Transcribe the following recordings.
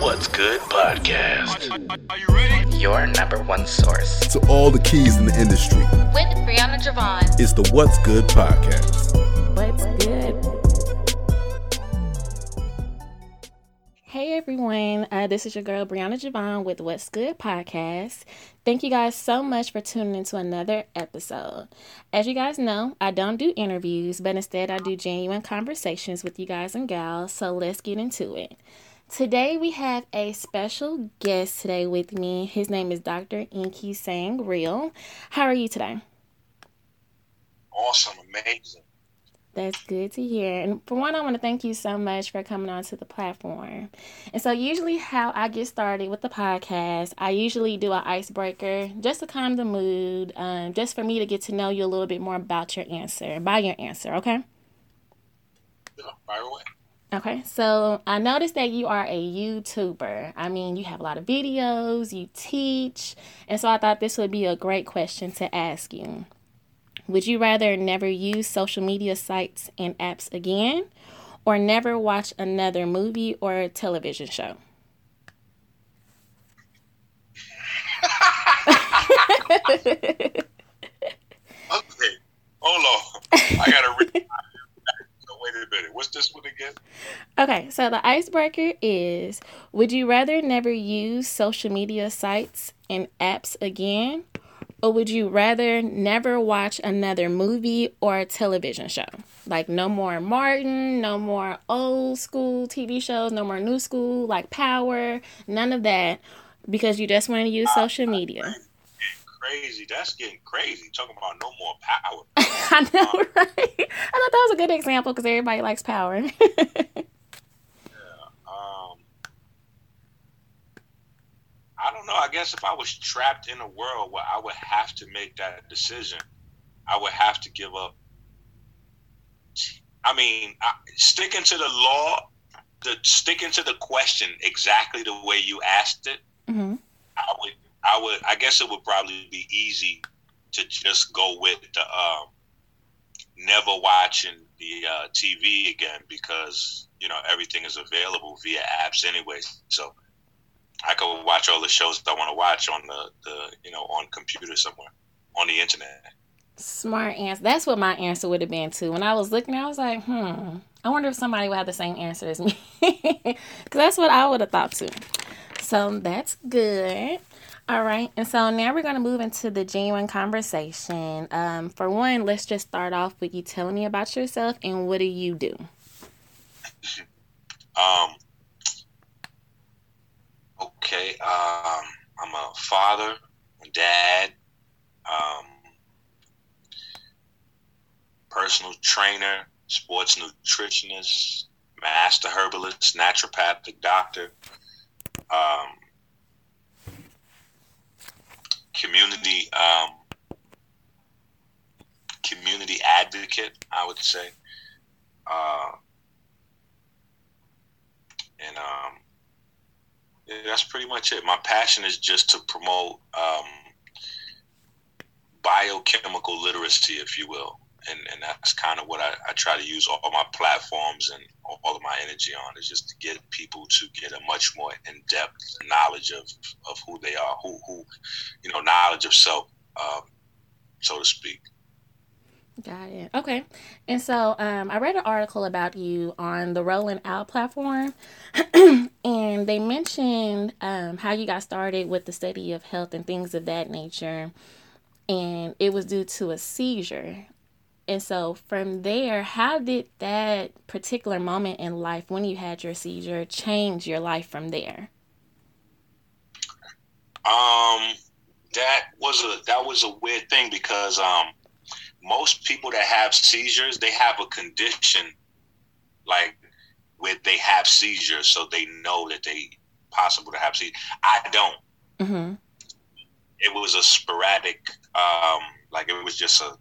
What's Good podcast. Are, you ready? Your number one source. To all the keys in the industry, with Brianna Javon. it's the What's Good podcast. What's good? Hey everyone, uh, this is your girl Brianna Javon with What's Good podcast. Thank you guys so much for tuning into another episode. As you guys know, I don't do interviews, but instead I do genuine conversations with you guys and gals. So let's get into it. Today we have a special guest today with me. His name is Dr. Inky Sang Real. How are you today? Awesome, amazing. That's good to hear. And for one, I want to thank you so much for coming onto the platform. And so, usually, how I get started with the podcast, I usually do an icebreaker just to calm the mood, um, just for me to get to know you a little bit more about your answer, by your answer, okay? Yeah, fire away. Okay, so I noticed that you are a YouTuber. I mean, you have a lot of videos, you teach, and so I thought this would be a great question to ask you. Would you rather never use social media sites and apps again, or never watch another movie or television show? Okay, hold on. I gotta. Wait a minute. What's this one again? Okay, so the icebreaker is Would you rather never use social media sites and apps again, or would you rather never watch another movie or a television show? Like, no more Martin, no more old school TV shows, no more new school, like Power, none of that, because you just want to use social media. Crazy. That's getting crazy. Talking about no more power. I know, right? I thought that was a good example because everybody likes Power. Yeah. Um, I don't know. I guess if I was trapped in a world where I would have to make that decision, I would have to give up. I mean, I, sticking to the law, the sticking to the question exactly the way you asked it. hmm I would, I would, I guess it would probably be easy to just go with the um, never watching the uh, TV again because you know everything is available via apps anyway. So I could watch all the shows that I want to watch on the, the you know on computer somewhere on the internet. Smart answer. That's what my answer would have been too. When I was looking, I was like, hmm. I wonder if somebody would have the same answer as me. Because that's what I would have thought too. So that's good. All right. And so now we're going to move into the genuine conversation. Um, for one, let's just start off with you telling me about yourself and what do you do? Um. Okay. Um. I'm a father, a dad, um, personal trainer, sports nutritionist, master herbalist, naturopathic doctor, um, community um, community advocate. I would say. Uh, and um, yeah, that's pretty much it. My passion is just to promote um, biochemical literacy, if you will, and and that's kind of what I, I try to use all my platforms and all of my energy on is just to get people to get a much more in depth knowledge of of who they are, who who you know, knowledge of self, um, so to speak. Got it. Okay. And so um, I read an article about you on the Rolling Out platform, and they mentioned um, how you got started with the study of health and things of that nature, and it was due to a seizure. And so from there, how did that particular moment in life when you had your seizure change your life from there? Um, that was a that was a weird thing because um, most people that have seizures they have a condition like where they have seizures, so they know that they possible to have seizures. I don't. Mm-hmm. It was a sporadic, um, like it was just a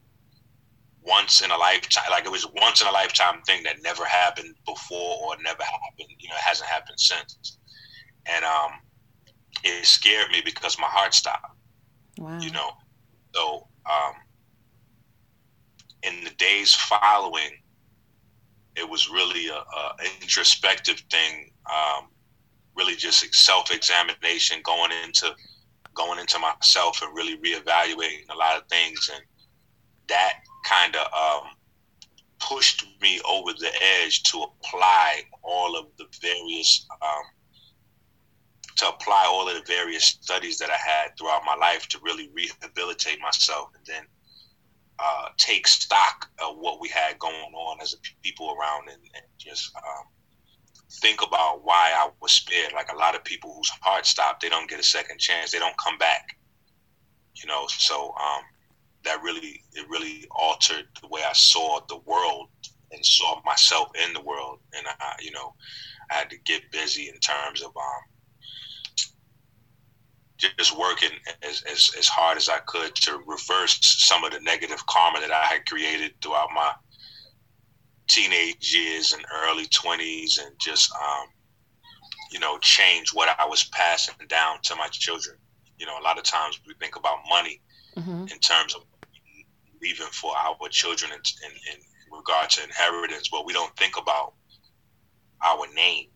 once in a lifetime, like it was once in a lifetime thing that never happened before or never happened. You know, it hasn't happened since, and um, it scared me because my heart stopped. Wow. You know, so um, in the days following, it was really a, a introspective thing um, really just self examination, going into going into myself and really reevaluating a lot of things, and that kind of um, pushed me over the edge to apply all of the various um, to apply all of the various studies that I had throughout my life to really rehabilitate myself, and then uh, take stock of what we had going on as a people around, and, and just um, think about why I was spared. Like a lot of people whose heart stopped, they don't get a second chance. They don't come back. You know, so um, that really it really altered the way I saw the world and saw myself in the world. And I, you know, I had to get busy in terms of um, just working as, as, as hard as I could to reverse some of the negative karma that I had created throughout my teenage years and early 20s and just, um, you know, change what I was passing down to my children. You know, a lot of times we think about money mm-hmm. in terms of leaving for our children in, in, in regard to inheritance, but we don't think about our name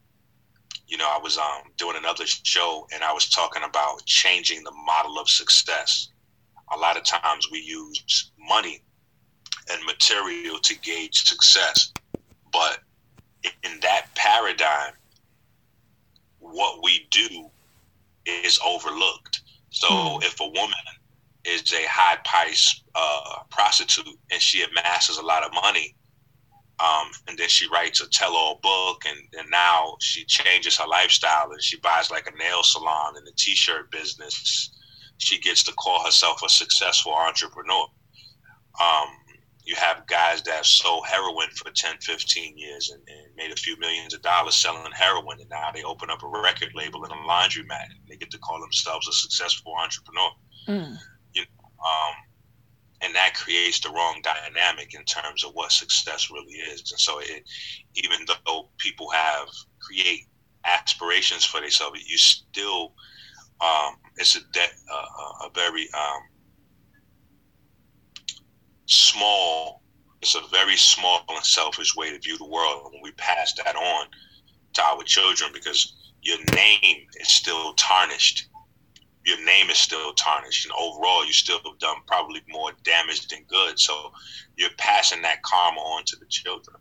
you know, I was um, doing another show and I was talking about changing the model of success. A lot of times we use money and material to gauge success, but in that paradigm, what we do is overlooked. So mm. if a woman is a high price uh, prostitute and she amasses a lot of money, um, and then she writes a tell-all book, and, and now she changes her lifestyle and she buys like a nail salon and a t-shirt business. She gets to call herself a successful entrepreneur. Um, you have guys that sold heroin for 10, 15 years and, and, made a few millions of dollars selling heroin, and now they open up a record label and a laundromat, and they get to call themselves a successful entrepreneur. Mm. Um, and that creates the wrong dynamic in terms of what success really is. And so, it, even though people have create aspirations for themselves, you still um, it's a de- uh, a very um, small. It's a very small and selfish way to view the world And when we pass that on to our children because your name is still tarnished your name is still tarnished, and overall, you still have done probably more damage than good. So you're passing that karma on to the children.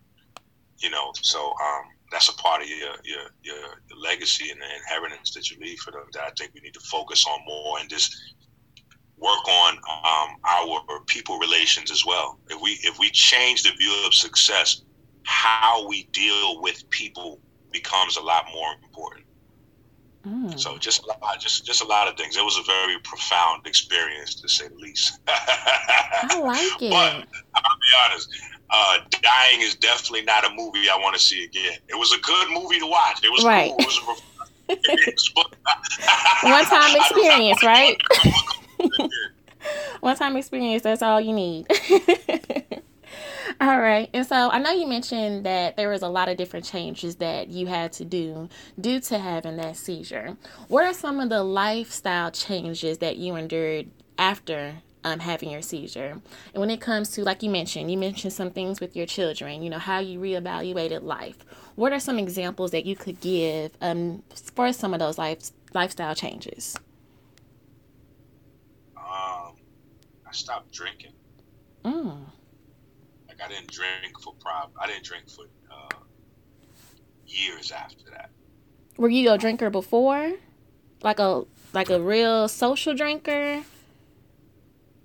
You know, so um, that's a part of your, your your your legacy and the inheritance that you leave for them. That I think we need to focus on more and just work on um, our people relations as well. If we if we change the view of success, how we deal with people becomes a lot more important. Mm. So just a lot, just just a lot of things. It was a very profound experience to say the least. I like it. But I'll be honest, uh, dying is definitely not a movie I want to see again. It was a good movie to watch. It was right. cool. It was a one time experience, right? one time experience. That's all you need. All right. And so I know you mentioned that there was a lot of different changes that you had to do due to having that seizure. What are some of the lifestyle changes that you endured after um, having your seizure? And when it comes to, like you mentioned, you mentioned some things with your children, you know, how you reevaluated life. What are some examples that you could give um, for some of those life, lifestyle changes? Um, I stopped drinking. Mm. Like I didn't drink for prob. I didn't drink for uh, years after that. Were you a drinker before? Like a like a real social drinker?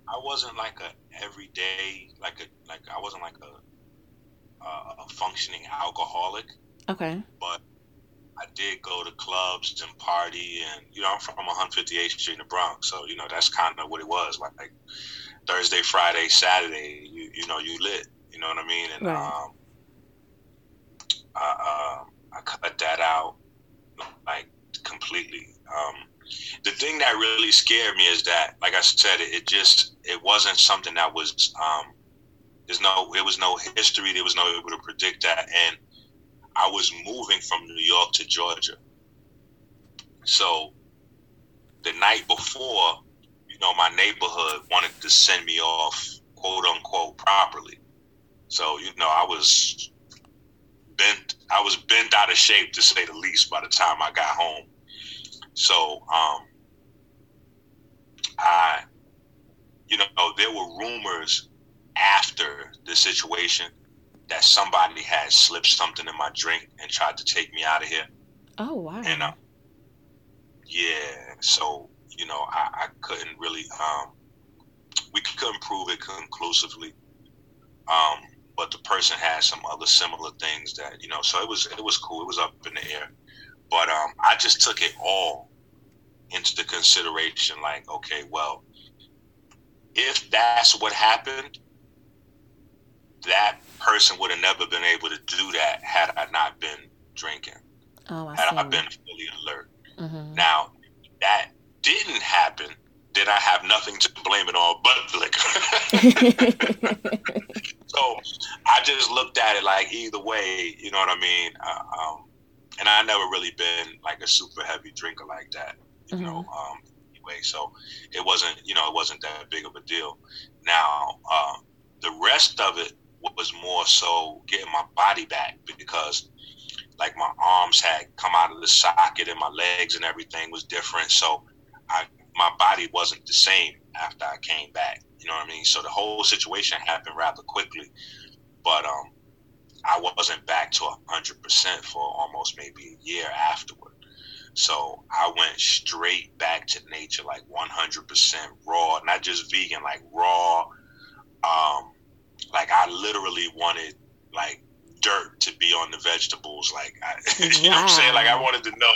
I wasn't like a everyday like a like I wasn't like a a functioning alcoholic. Okay. But I did go to clubs and party, and you know I'm from 158th Street in the Bronx, so you know that's kind of what it was like. like Thursday, Friday, Saturday, you you know you lit. You know what I mean? And right. um, I, uh, I cut that out like completely. Um, the thing that really scared me is that, like I said, it, it just it wasn't something that was um, there's no it was no history. There was no able to predict that, and I was moving from New York to Georgia. So the night before, you know, my neighborhood wanted to send me off, quote unquote, properly. So you know, I was bent. I was bent out of shape to say the least by the time I got home. So, um, I, you know, there were rumors after the situation that somebody had slipped something in my drink and tried to take me out of here. Oh wow! And uh, yeah, so you know, I, I couldn't really, um, we couldn't prove it conclusively. Um, but the person had some other similar things that you know, so it was it was cool. It was up in the air, but um, I just took it all into consideration. Like, okay, well, if that's what happened, that person would have never been able to do that had I not been drinking. Oh, I had see. I been fully alert. Mhm. Now, that didn't happen, then I have nothing to blame it on but the liquor. so I just looked at it like either way, you know what I mean? Uh, um, and I never really been like a super heavy drinker like that, you know. Um, anyway, so it wasn't, you know, it wasn't that big of a deal. Now, uh, the rest of it was more so getting my body back because like my arms had come out of the socket and my legs and everything was different. So I, my body wasn't the same after I came back. You know what I mean? So the whole situation happened rather quickly, but um, I wasn't back to hundred percent for almost maybe a year afterward. So I went straight back to nature, like one hundred percent raw, not just vegan, like raw. Um, like I literally wanted like dirt to be on the vegetables. Like I, you know what I'm saying? Like I wanted to know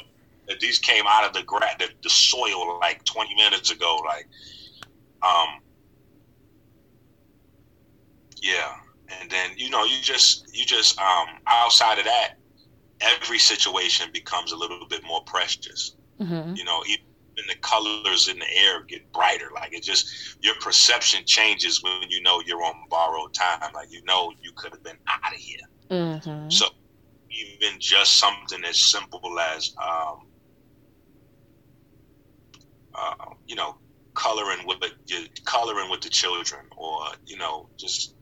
that these came out of the gra- the, the soil like 20 minutes ago. Like, um, yeah. And then you know you just you just um outside of that, every situation becomes a little bit more precious Mhm. you know even the colors in the air get brighter like it just your perception changes when you know you're on borrowed time like you know you could have been out of here Mhm. so even just something as simple as um uh, you know coloring with the coloring with the children or you know just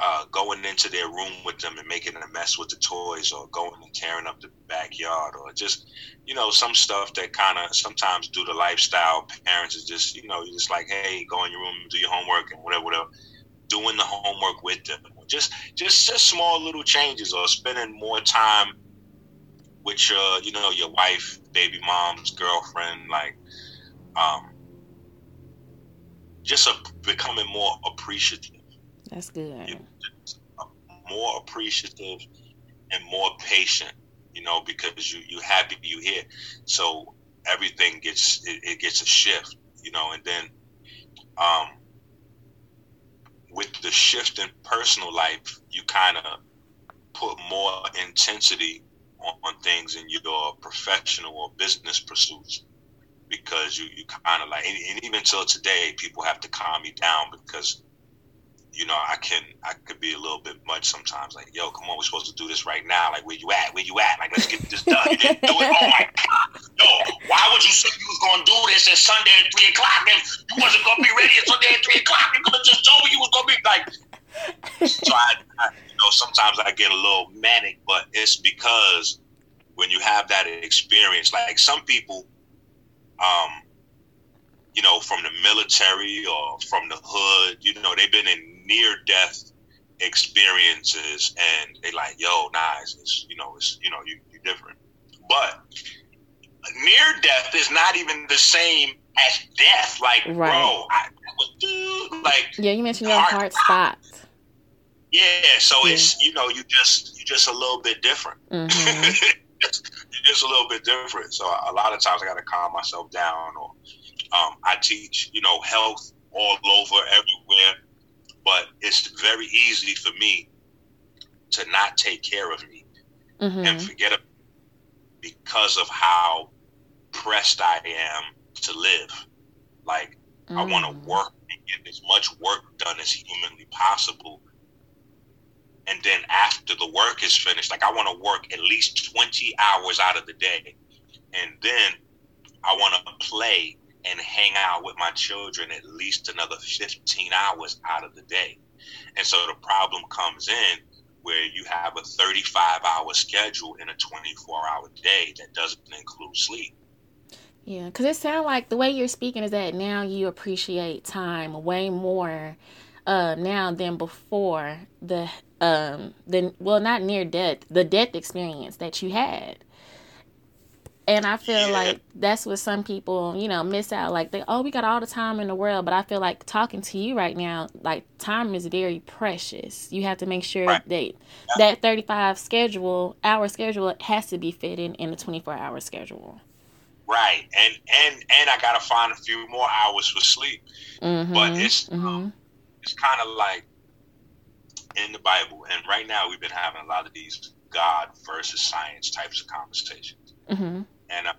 uh, going into their room with them and making a mess with the toys or going and tearing up the backyard or just you know some stuff that kind of sometimes due to lifestyle. Parents is just you know you're just like hey go in your room do your homework and whatever whatever. Doing the homework with them. Just just just small little changes or spending more time with your you know your wife baby mom's girlfriend like um just a, becoming more appreciative. That's good. more appreciative and more patient you know because you you happy you here. So everything gets it, it gets a shift you know and then um with the shift in personal life you kind of put more intensity on, on things in your professional or business pursuits because you, you kind of like and, and even till today people have to calm me down because you know, I can I could be a little bit much sometimes. Like, yo, come on, we're supposed to do this right now. Like, where you at? Where you at? Like, let's get this done. You didn't do it. Oh my god, yo, why would you say you was gonna do this at Sunday at three o'clock and you wasn't gonna be ready at Sunday at three o'clock? You could have just told me you was gonna be like. So I, I, you know, sometimes I get a little manic, but it's because when you have that experience, like some people, um, you know, from the military or from the hood, you know, they've been in near death experiences and they like, yo, nah, it's, it's you know, it's you know, you you different. But near death is not even the same as death. Like, Right. bro, I was like Yeah, you mentioned your Heart- heart stopped. yeah, so Yeah. it's you know, you just you just a little bit different. Mhm. You're just a little bit different. So a lot of times I got to calm myself down, or um, I teach, you know, health all over everywhere. But it's very easy for me to not take care of me and Mhm. forget it because of how pressed I am to live. Like I want to Mm. work and get as much work done as humanly possible. And then after the work is finished, like I want to work at least 20 hours out of the day. And then I want to play and hang out with my children at least another 15 hours out of the day. And so the problem comes in where you have a 35 hour schedule in a 24 hour day that doesn't include sleep. Yeah, because it sounds like the way you're speaking is that now you appreciate time way more uh, now than before the um then well not near death the death experience that you had and I feel like that's what some people, you know, miss out. Like they, oh, we got all the time in the world, but I feel like talking to you right now, like time is very precious. You have to make sure right. that that thirty five schedule, hour schedule, has to be fitting in twenty four hour schedule. Right, and and and I gotta find a few more hours for sleep. Mm-hmm. But it's mm-hmm. um, it's kind of like in the Bible, and right now we've been having a lot of these God versus science types of conversations. Mm-hmm. And uh,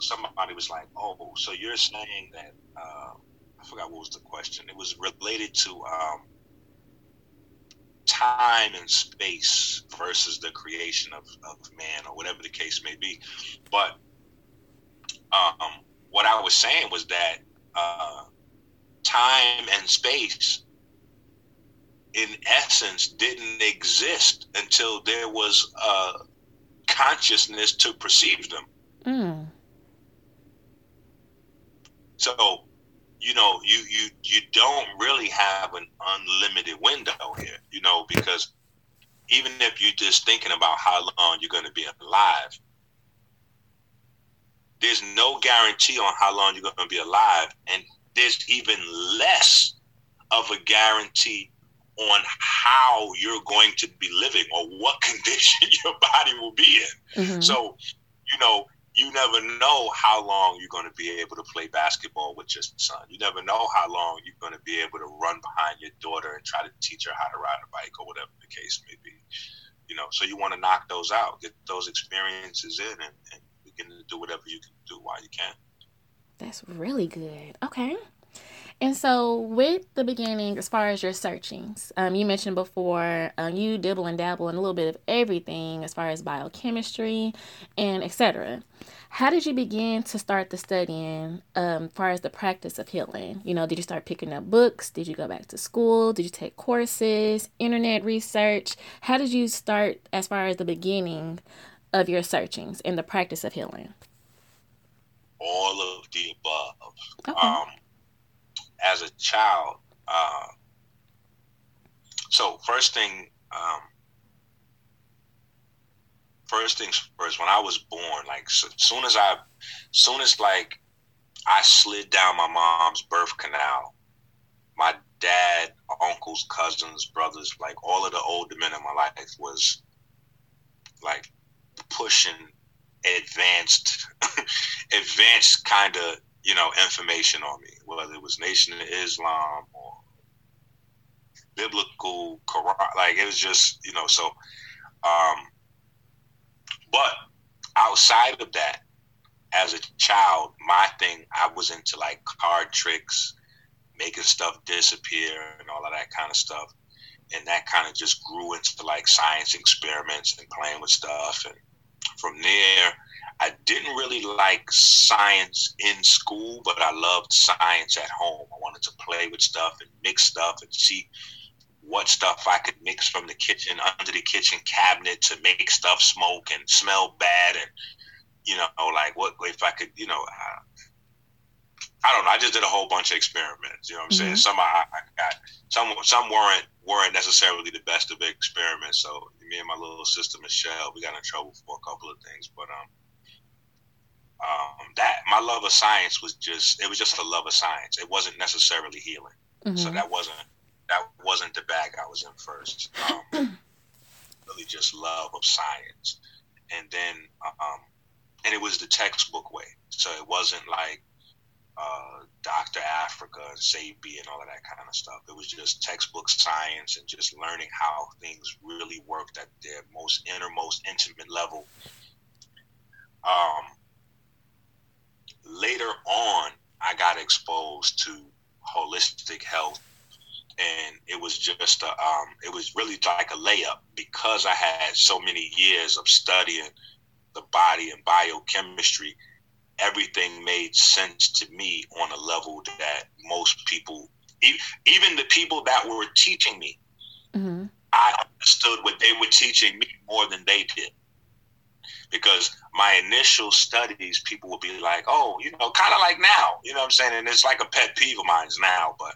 somebody was like, "Oh, so you're saying that?" Uh, I forgot what was the question. It was related to um, time and space versus the creation of, of man, or whatever the case may be. But um, what I was saying was that uh, time and space, in essence, didn't exist until there was a consciousness to perceive them. Mm. So, you know, you you you don't really have an unlimited window here, you know, because even if you're just thinking about how long you're going to be alive, there's no guarantee on how long you're going to be alive, and there's even less of a guarantee on how you're going to be living or what condition your body will be in. Mm-hmm. So, you know, you never know how long you're going to be able to play basketball with your son. You never know how long you're going to be able to run behind your daughter and try to teach her how to ride a bike or whatever the case may be. You know, so you want to knock those out, get those experiences in, and, and begin to do whatever you can do while you can. That's really good. Okay. And so, with the beginning, as far as your searchings, um, you mentioned before um, you dibble and dabble in a little bit of everything as far as biochemistry and etc. How did you begin to start the studying um, as far as the practice of healing? You know, did you start picking up books? Did you go back to school? Did you take courses, internet research? How did you start as far as the beginning of your searchings in the practice of healing? All of the above. Okay. Um, as a child, uh, so first thing, um, first things first. When I was born, like so, soon as I, soon as like I slid down my mom's birth canal, my dad, uncles, cousins, brothers, like all of the older men in my life was like pushing advanced, advanced kind of you know, information on me, whether it was Nation of Islam or biblical Quran. Like it was just, you know, so. Um, but outside of that, as a child, my thing, I was into like card tricks, making stuff disappear, and all of that kind of stuff. And that kind of just grew into like science experiments and playing with stuff. And from there, I didn't really like science in school, but I loved science at home. I wanted to play with stuff and mix stuff and see what stuff I could mix from the kitchen under the kitchen cabinet to make stuff smoke and smell bad and you know like what if I could you know uh, I don't know. I just did a whole bunch of experiments. You know what I'm mm-hmm. saying some I, I, got some some weren't weren't necessarily the best of experiments. So me and my little sister Michelle we got in trouble for a couple of things. But um um, that my love of science was just it was just a love of science. It wasn't necessarily healing. Mm-hmm. So that wasn't that wasn't the bag I was in first. Um, really just love of science, and then um, and it was the textbook way. So it wasn't like uh, Doctor Afrika and Sebi and all of that kind of stuff. It was just textbook science and just learning how things really worked at their most innermost intimate level. Um, later on, I got exposed to holistic health, and it was just a, um, it was really like a layup because I had so many years of studying the body and biochemistry. Everything made sense to me on a level that most people, even the people that were teaching me, mm-hmm. I understood what they were teaching me more than they did. Because my initial studies, people would be like, "Oh, you know, kind of like now," you know what I'm saying? And it's like a pet peeve of mine now, but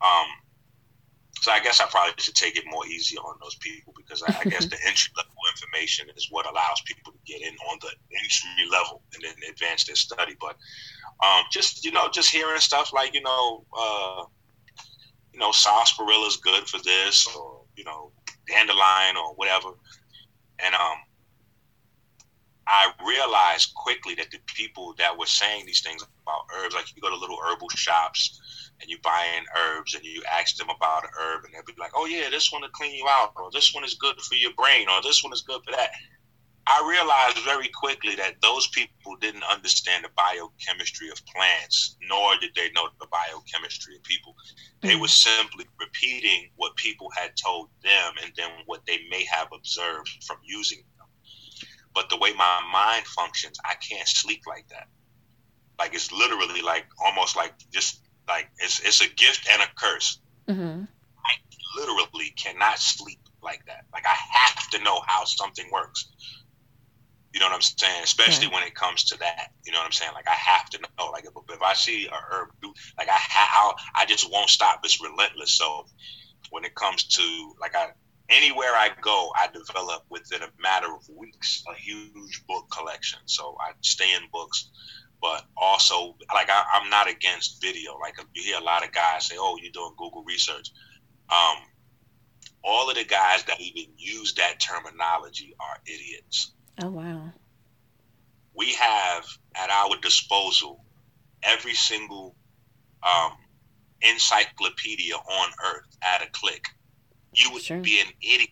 um, so I guess I probably should take it more easy on those people because I, I guess the entry level information is what allows people to get in on the entry level and then advance their study. But um, just you know, just hearing stuff like you know, uh, you know, sarsaparilla is good for this, or you know, dandelion or whatever, and um, I realized quickly that the people that were saying these things about herbs, like you go to little herbal shops and you buy in herbs and you ask them about a herb and they'll be like, oh yeah, this one will clean you out, or this one is good for your brain, or this one is good for that. I realized very quickly that those people didn't understand the biochemistry of plants, nor did they know the biochemistry of people. They mm-hmm. were simply repeating what people had told them and then what they may have observed from using. But the way my mind functions, I can't sleep like that. Like it's literally like almost like just like it's it's a gift and a curse. Mm-hmm. I literally cannot sleep like that. Like I have to know how something works. You know what I'm saying? Especially when it comes to that. You know what I'm saying? Like I have to know. Like if, if I see a herb, like I how I just won't stop. It's relentless. So when it comes to like I anywhere I go, I develop within a matter of weeks a huge book collection. So I stay in books but also like I, am not against video. Like you hear a lot of guys say, "Oh, you're doing Google research." Um, all of the guys that even use that terminology are idiots. Oh wow. We have at our disposal every single um, encyclopedia on earth at a click. You would sure. be an idiot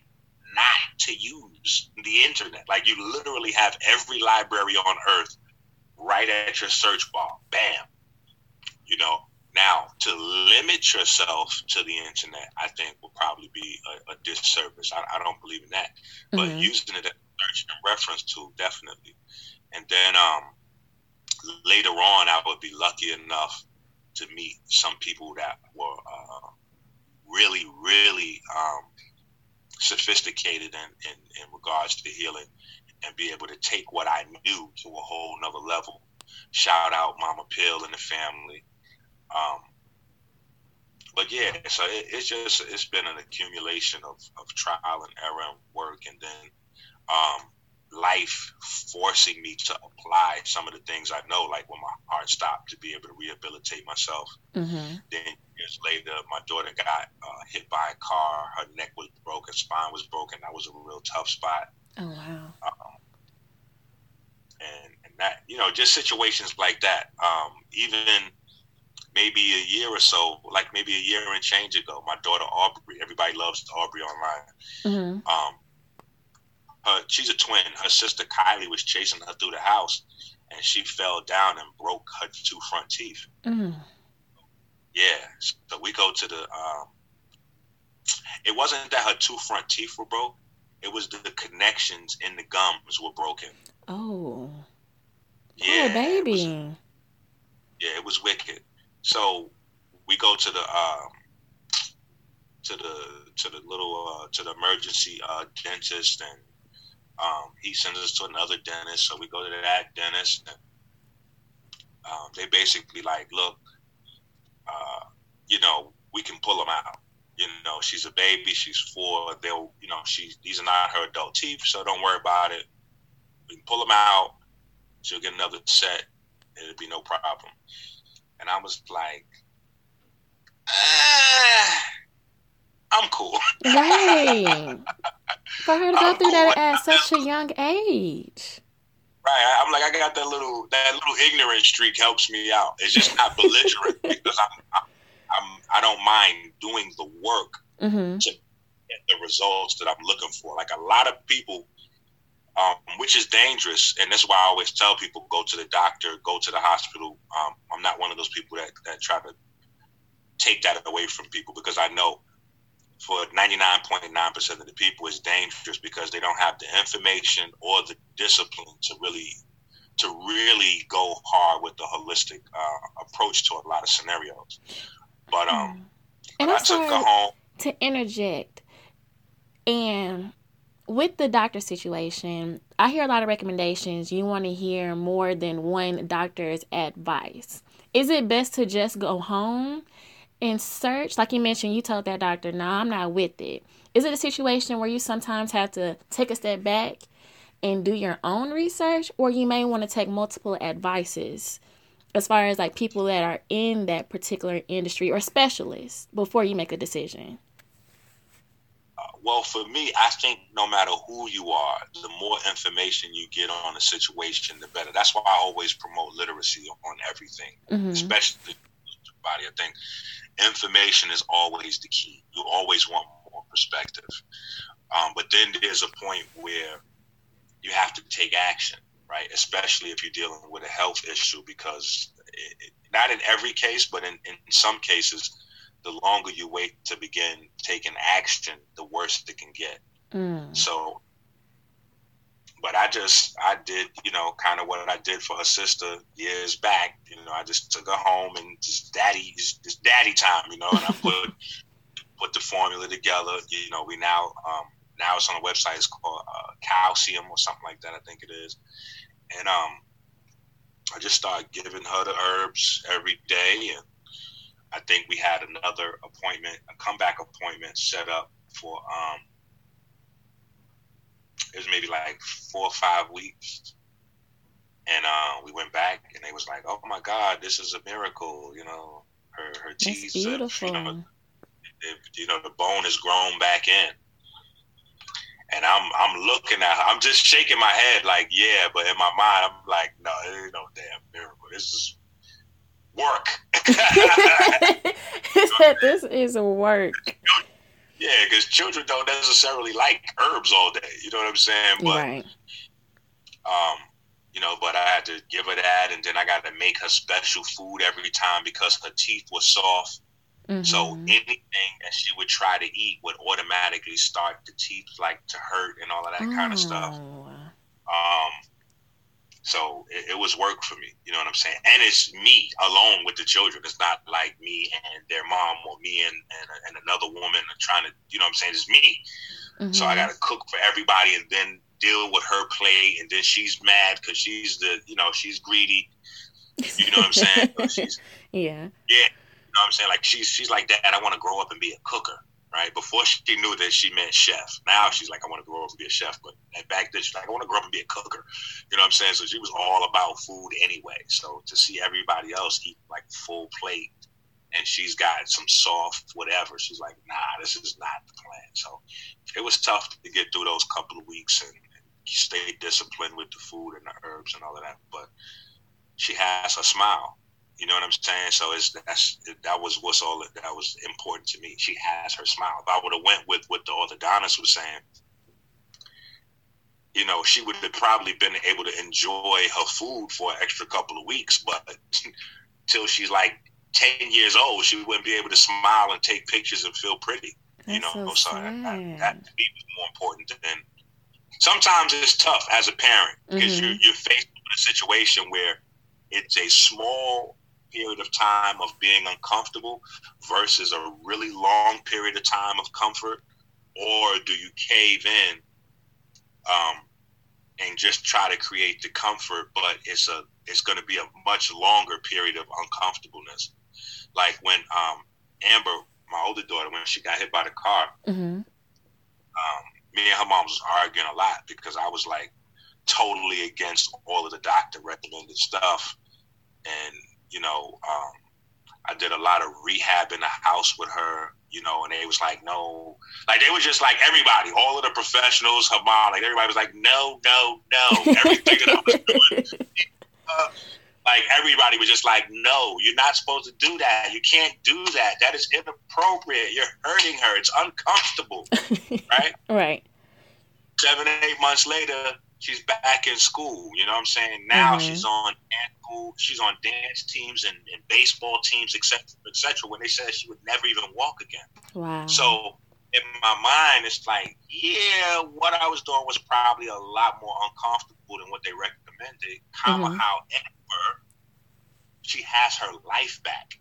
not to use the internet. Like you literally have every library on earth right at your search bar. Bam. You know, now to limit yourself to the internet, I think will probably be a, a disservice. I, I, don't believe in that, but mm-hmm. using it as a search and reference tool, definitely. And then um, later on, I would be lucky enough to meet some people that were uh, really, really um, sophisticated in, in, in regards to healing and be able to take what I knew to a whole nother level. Shout out Mama Pill and the family. Um, but yeah, so it, it's just it's been an accumulation of, of trial and error and work, and then um, life forcing me to apply some of the things I know, like when my heart stopped, to be able to rehabilitate myself. Mm-hmm. Then years later, my daughter got uh, hit by a car. Her neck was broken, spine was broken. That was a real tough spot. Oh wow. Um, and, and that you know, just situations like that. Um, even maybe a year or so, like maybe a year and change ago, my daughter Aubrey. Everybody loves Aubrey online. Mm-hmm. Um, her, she's a twin. Her sister Kylie was chasing her through the house, and she fell down and broke her two front teeth. Mm. Yeah, so we go to the. Um, it wasn't that her two front teeth were broke; it was the connections in the gums were broken. Oh. Yeah, oh, baby. It was, yeah, it was wicked. So we go to the um, to the to the little uh, to the emergency uh, dentist, and um, he sends us to another dentist. So we go to that dentist, and um, they basically like, look, uh, you know, we can pull them out. You know, she's a baby. She's four. They'll, you know, she's these are not her adult teeth, so don't worry about it. We can pull them out. She'll get another set. It'll be no problem. And I was like, ah, I'm cool. Right. For her to go through cool that at such a young age. Right. I'm like, I got that little that little ignorant streak helps me out. It's just not belligerent because I'm, I'm I'm I don't mind doing the work mm-hmm. to get the results that I'm looking for. Like a lot of people, um, which is dangerous, and that's why I always tell people go to the doctor, go to the hospital. Um, I'm not one of those people that that try to take that away from people because I know for 99.9% of the people it's dangerous because they don't have the information or the discipline to really to really go hard with the holistic uh, approach to a lot of scenarios. But um, and I'm sorry to interject. And with the doctor situation, I hear a lot of recommendations. You want to hear more than one doctor's advice. Is it best to just go home and search? Like you mentioned, you told that doctor, no, nah, I'm not with it. Is it a situation where you sometimes have to take a step back and do your own research, or you may want to take multiple advices as far as like people that are in that particular industry or specialists before you make a decision? well, for me, I think no matter who you are, the more information you get on a situation, the better. That's why I always promote literacy on everything, mm-hmm. especially body. I think information is always the key. You always want more perspective. Um, but then there's a point where you have to take action, right? Especially if you're dealing with a health issue, because it, it, not in every case, but in, in some cases, the longer you wait to begin taking action, the worse it can get. Mm. So, but I just, I did, you know, kind of what I did for her sister years back. You know, I just took her home and just daddy, just daddy time, you know, and I put put the formula together. You know, we now um, now it's on the website. It's called uh, calcium or something like that. I think it is, and um, I just started giving her the herbs every day and I think we had another appointment, a comeback appointment set up for um it was maybe like four or five weeks. And uh, we went back and they was like, Oh my God, this is a miracle, you know, her her teeth beautiful. you know, you know, the bone is grown back in. And I'm I'm looking at her. I'm just shaking my head like, yeah, but in my mind I'm like, no, it ain't no damn miracle. This is work. this is work. Yeah, because children don't necessarily like herbs all day. You know what I'm saying? But right. um, you know, but I had to give her that, and then I got to make her special food every time because her teeth were soft. Mm-hmm. So anything that she would try to eat would automatically start the teeth like to hurt and all of that oh. kind of stuff. Um, so it, it, was work for me. You know what I'm saying? And it's me alone with the children. It's not like me and their mom or me and, and, and another woman trying to, you know what I'm saying? It's me. Mm-hmm. So I got to cook for everybody and then deal with her play. And then she's mad because she's the, you know, she's greedy. You know what I'm saying? she's, yeah. Yeah. You know what I'm saying? Like she's, she's like, Dad, I want to grow up and be a cooker right? Before she knew that she meant chef. Now she's like, I want to grow up and be a chef. But back then she's like, I want to grow up and be a cooker. You know what I'm saying? So she was all about food anyway. So to see everybody else eat like full plate and she's got some soft whatever, she's like, nah, this is not the plan. So it was tough to get through those couple of weeks and, and stay disciplined with the food and the herbs and all of that. But she has a smile you know what I'm saying? So it's that's that was what's all that was important to me. She has her smile. If I would have went with what the orthodontist was saying, you know, she would have probably been able to enjoy her food for an extra couple of weeks, but till she's like ten years old, she wouldn't be able to smile and take pictures and feel pretty. That's you know, so, so that, that, to me was more important than. Sometimes it's tough as a parent because mm-hmm. you're, you're faced with a situation where it's a small period of time of being uncomfortable versus a really long period of time of comfort, or do you cave in um, and just try to create the comfort, but it's a it's going to be a much longer period of uncomfortableness. Like when um, Amber, my older daughter, when she got hit by the car, mm-hmm. um, me and her mom was arguing a lot because I was like totally against all of the doctor recommended stuff, and you know, um, I did a lot of rehab in the house with her, you know, and they was like, no, like they was just like everybody, all of the professionals, her mom, like everybody was like, no, no, no, everything that I was doing. Uh, like everybody was just like, no, you're not supposed to do that. You can't do that. That is inappropriate. You're hurting her. It's uncomfortable, right? Right. Seven, eight months later, she's back in school. You know what I'm saying? Now mm-hmm. she's on dance school, she's on dance teams and, and baseball teams, etc., etc. When they said she would never even walk again. Wow. So in my mind, it's like, yeah, what I was doing was probably a lot more uncomfortable than what they recommended. Mm-hmm. However, she has her life back.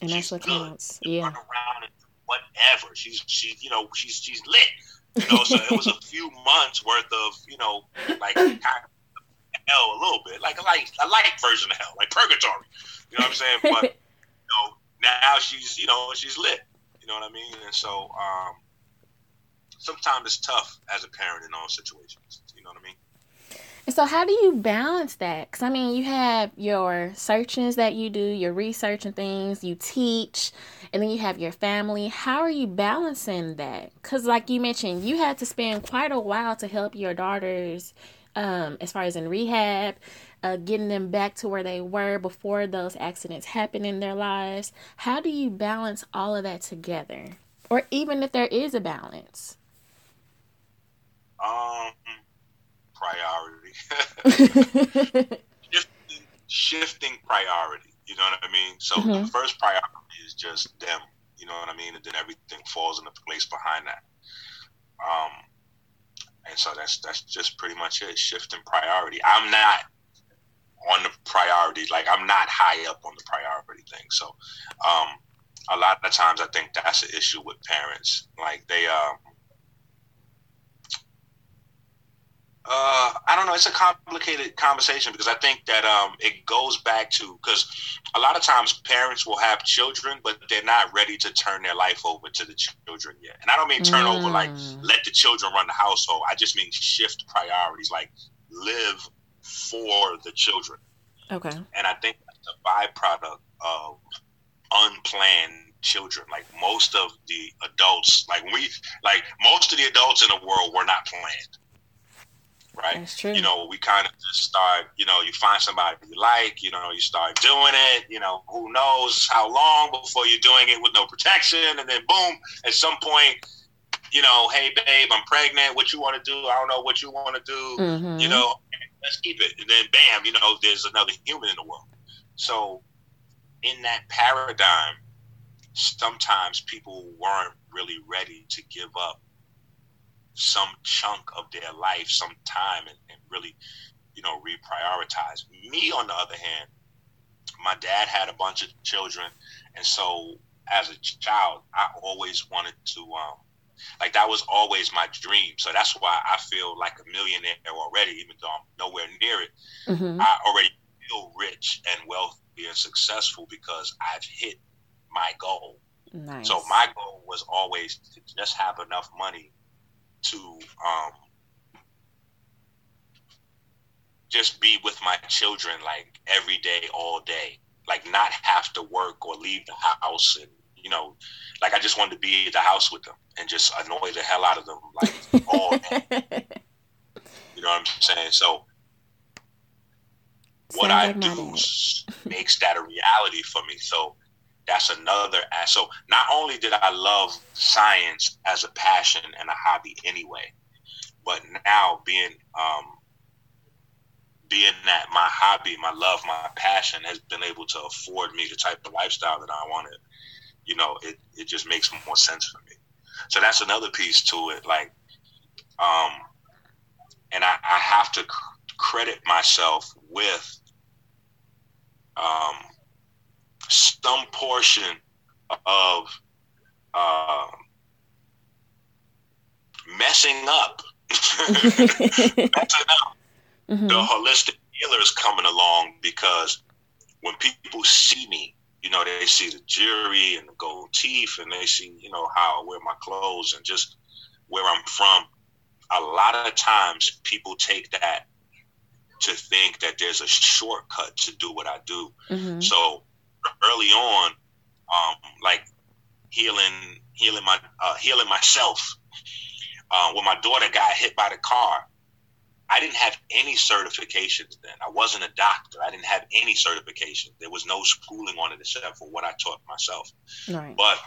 And she's that's what counts. Yeah. Around and whatever. She's she, you know, she's she's lit You know, so it was a few months worth of you know like kind of hell a little bit, like a light a light version of hell, like purgatory. You know what I'm saying? But you know, now she's you know she's lit. You know what I mean? And so um, sometimes it's tough as a parent in all situations. You know what I mean? And so, how do you balance that? Because I mean, you have your searchings that you do, your research and things, you teach, and then you have your family. How are you balancing that? Because, like you mentioned, you had to spend quite a while to help your daughters, um, as far as in rehab, uh, getting them back to where they were before those accidents happened in their lives. How do you balance all of that together? Or even if there is a balance? Um, priority. shifting, shifting priority. You know what I mean? So mm-hmm. the first priority is just them. You know what I mean? And then everything falls into place behind that. Um, and so that's that's just pretty much it. Shifting priority. I'm not on the priority. Like I'm not high up on the priority thing. So, um, a lot of times I think that's an issue with parents. Like they, um, Uh, I don't know. It's a complicated conversation because I think that um, it goes back to because a lot of times parents will have children, but they're not ready to turn their life over to the children yet. And I don't mean turn mm. over like mm. let the children run the household. I just mean shift priorities, like live for the children. Okay. And I think that's a byproduct of unplanned children. Like most of the adults, like we, like most of the adults in the world were not planned right? That's true. You know, we kind of just start, you know, you find somebody you like, you know, you start doing it, you know, who knows how long before you're doing it with no protection. And then boom, at some point, you know, hey, babe, I'm pregnant. What you want to do? I don't know what you want to do. Mm-hmm. You know, let's keep it. And then bam, you know, there's another human in the world. So in that paradigm, sometimes people weren't really ready to give up some chunk of their life, some time, and, and really, you know, reprioritize. Me, on the other hand, my dad had a bunch of children, and so as a child, I always wanted to, um, like that was always my dream. So that's why I feel like a millionaire already, even though I'm nowhere near it. Mm-hmm. I already feel rich and wealthy and successful because I've hit my goal. Nice. So my goal was always to just have enough money to um, just be with my children like every day, all day, like not have to work or leave the house, and you know, like I just wanted to be at the house with them and just annoy the hell out of them like all day. you know what I'm saying? So what I do makes that a reality for me. So that's another so not only did i love science as a passion and a hobby anyway but now being um being that my hobby my love my passion has been able to afford me the type of lifestyle that i wanted you know it, it just makes more sense for me. So that's another piece to it like um and i, I have to credit myself with um some portion of uh, messing up, messing up. Mm-hmm. The holistic healer is coming along because when people see me, you know, they see the jewelry and the gold teeth, and they see, you know, how I wear my clothes and just where I'm from. A lot of times, people take that to think that there's a shortcut to do what I do. Mm-hmm. So early on, um, like healing, healing my, uh, healing myself. Uh, when my daughter got hit by the car, I didn't have any certifications then. I wasn't a doctor. I didn't have any certification. There was no schooling on it except for what I taught myself. Right. But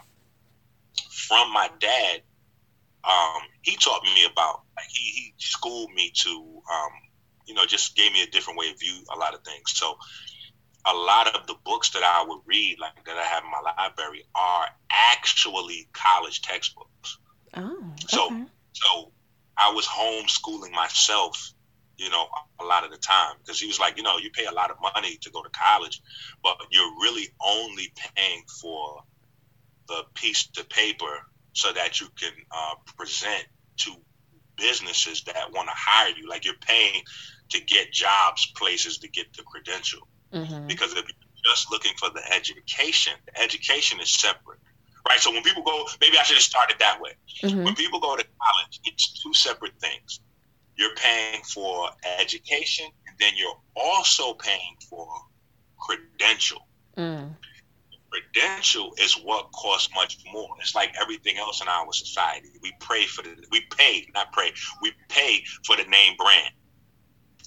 from my dad, um, he taught me about like he, he schooled me to um, you know just gave me a different way of view a lot of things. So a lot of the books that I would read, like that I have in my library, are actually college textbooks. Oh, okay. so so I was homeschooling myself, you know, a lot of the time because he was like, you know, you pay a lot of money to go to college, but you're really only paying for the piece of paper so that you can uh, present to businesses that want to hire you. Like you're paying to get jobs, places to get the credential. Mm-hmm. Because if you're just looking for the education, the education is separate. Right. So when people go, maybe I should have started that way. Mhm. When people go to college, it's two separate things. You're paying for education, and then you're also paying for credential. Mm. Credential is what costs much more. It's like everything else in our society. We pray for the, we pay, not pray, we pay for the name brand.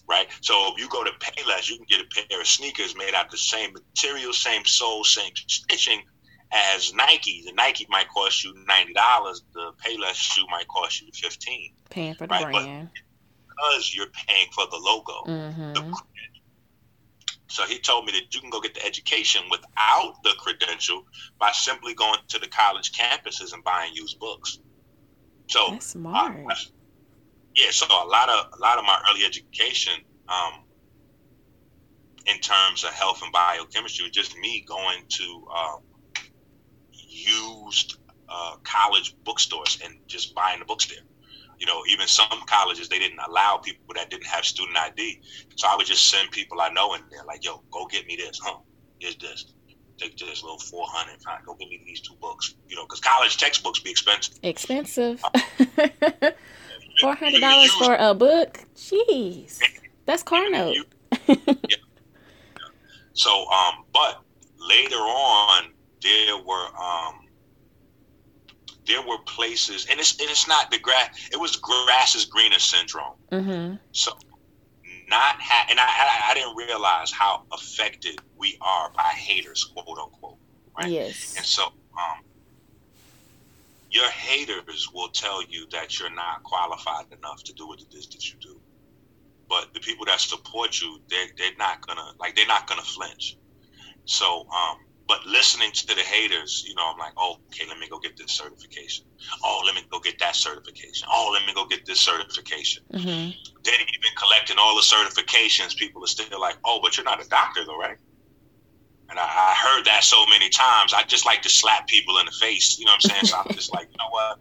Right? So if you go to Payless, you can get a pair of sneakers made out of the same material, same sole, same stitching as Nike. The Nike might cost you ninety dollars. The Payless shoe might cost you fifteen Paying for the Right, but- brand. because you're paying for the logo. Mm-hmm. The. So he told me that you can go get the education without the credential by simply going to the college campuses and buying used books. So That's smart. uh, yeah, so a lot of a lot of my early education, um, in terms of health and biochemistry, was just me going to um, used uh, college bookstores and just buying the books there. You know, even some colleges they didn't allow people that didn't have student ID, so I would just send people I know in there, like, "Yo, go get me this, huh? Here's this." Take this little four hundred. Go get me these two books. You know, because college textbooks be expensive. Expensive. Four hundred dollars for a book. Jeez, that's car note. So, um, but later on, there were um, there were places, and it's and it's not the grass. It was grass is greener syndrome. Mm-hmm. So, not ha- and I, I I didn't realize how affected we are by haters, quote unquote. Right. Yes. And so, um, your haters will tell you that you're not qualified enough to do what it is that you do. But the people that support you, they're, they're not gonna like they're not gonna flinch. So, um, but listening to the haters, you know, I'm like, oh, okay, let me go get this certification. Oh, let me go get that certification. Oh, let me go get this certification. Mm-hmm. Then even collecting all the certifications, people are still like, oh, but you're not a doctor though, right? And I, I heard that so many times. I just like to slap people in the face. You know what I'm saying? So I'm just like, you know what?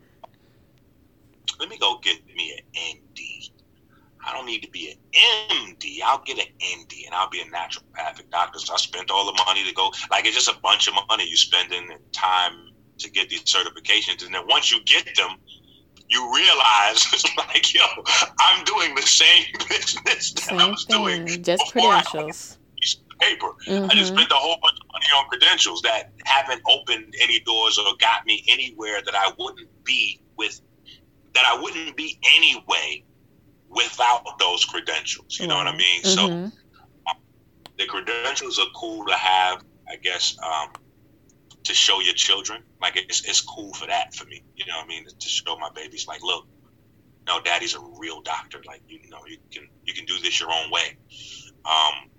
Let me go get me an ND. I don't need to be an MD. I'll get an ND and I'll be a naturopathic doctor. So I spent all the money to go. Like it's just a bunch of money you spending and time to get these certifications. And then once you get them, you realize it's like, yo, I'm doing the same business that I Same was doing thing. Just before I credentials. Paper. I just Mhm. spent a whole bunch of money on credentials that haven't opened any doors or got me anywhere that I wouldn't be with, that I wouldn't be anyway without those credentials. You know what I mean? So Mhm. the credentials are cool to have, I guess, um, to show your children. Like it's it's cool for that for me. You know what I mean? To show my babies, like, look, no, daddy's a real doctor. Like you know, you can you can do this your own way. Um,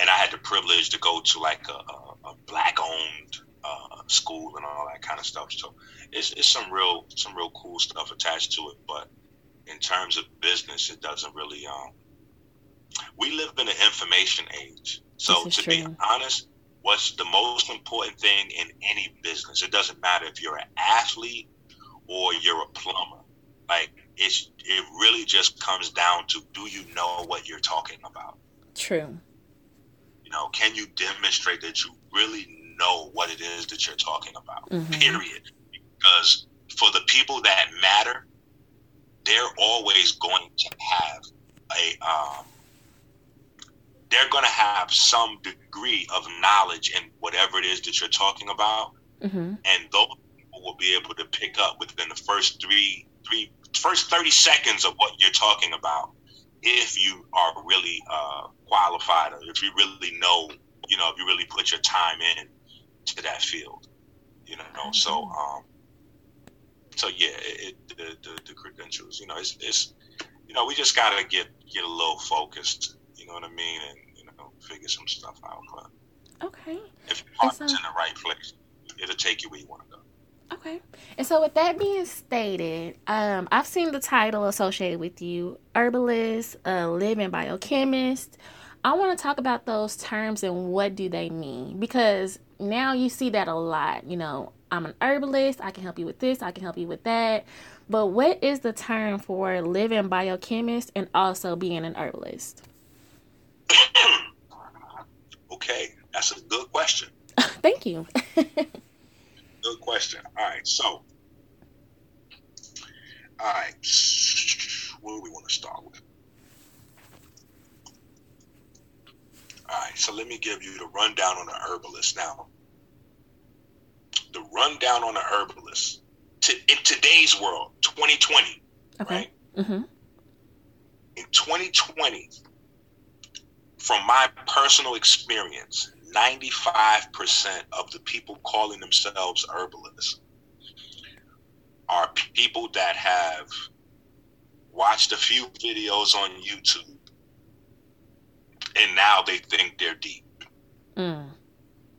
and I had the privilege to go to like a, a, a black owned uh, school and all that kind of stuff. So it's, it's some real some real cool stuff attached to it. But in terms of business, it doesn't really. Um, we live in an information age. So to be honest, what's the most important thing in any business? It doesn't matter if you're an athlete or you're a plumber. Like it's it really just comes down to do you know what you're talking about? True. You know, can you demonstrate that you really know what it is that you're talking about? Mhm. Period. Because for the people that matter, they're always going to have a um, they're going to have some degree of knowledge in whatever it is that you're talking about, Mm-hmm. and those people will be able to pick up within the first three three first 30 seconds of what you're talking about if you are really uh, qualified or if you really know you know if you really put your time in to that field you know so um so yeah it, it the, the the credentials you know it's it's you know we just gotta get get a little focused you know what i mean and you know figure some stuff out but Okay. if your And heart's in the right place it'll take you where you want to go Okay. And so with that being stated, um, I've seen the title associated with you, herbalist, a living biochemist. I want to talk about those terms and what do they mean because now you see that a lot, you know, I'm an herbalist. I can help you with this. I can help you with that. But what is the term for living biochemist and also being an herbalist? okay, that's a good question. Thank you. good question. All right, so, all right, what do we want to start with? All right, so let me give you the rundown on the herbalist now. The rundown on the herbalist to, in today's world, 2020, okay. right? Mm-hmm. In 2020, from my personal experience, 95% of the people calling themselves herbalists are people that have watched a few videos on YouTube and now they think they're deep. Mm.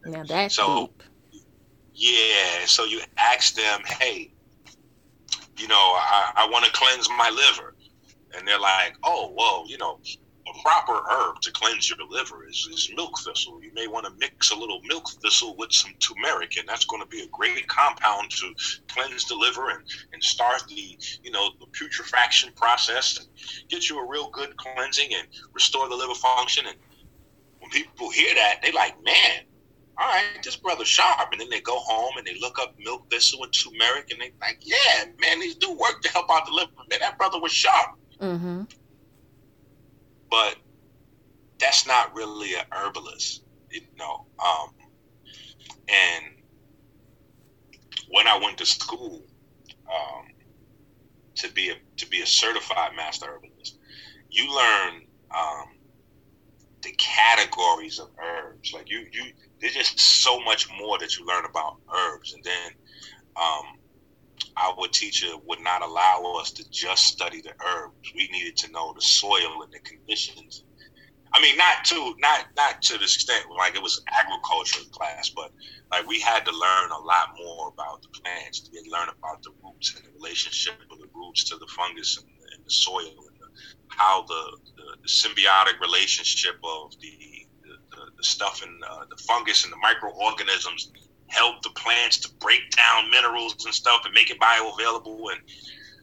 Now that's so, deep. Yeah, so you ask them, hey, you know, I, I want to cleanse my liver. And they're like, oh, well, you know, a proper herb to cleanse your liver is, is milk thistle. You may want to mix a little milk thistle with some turmeric, and that's going to be a great compound to cleanse the liver and, and start the, you know, the putrefaction process and get you a real good cleansing and restore the liver function. And when people hear that, they like, man, all right, this brother sharp. And then they go home and they look up milk thistle and turmeric, and they like, yeah, man, these do work to help out the liver. Man, that brother was sharp. Mm-hmm but that's not really a herbalist, you know. Um, and when I went to school um, to be a to be a certified master herbalist, you learn um, the categories of herbs. Like you, you, there's just so much more that you learn about herbs, and then um, our teacher would not allow us to just study the herbs. We needed to know the soil and the conditions. I mean, not to not not to the extent like it was agriculture class, but like we had to learn a lot more about the plants. We learn about the roots and the relationship of the roots to the fungus and, and the soil and the, how the, the, the, symbiotic relationship of the the, the stuff in uh, the fungus and the microorganisms help the plants to break down minerals and stuff and make it bioavailable. And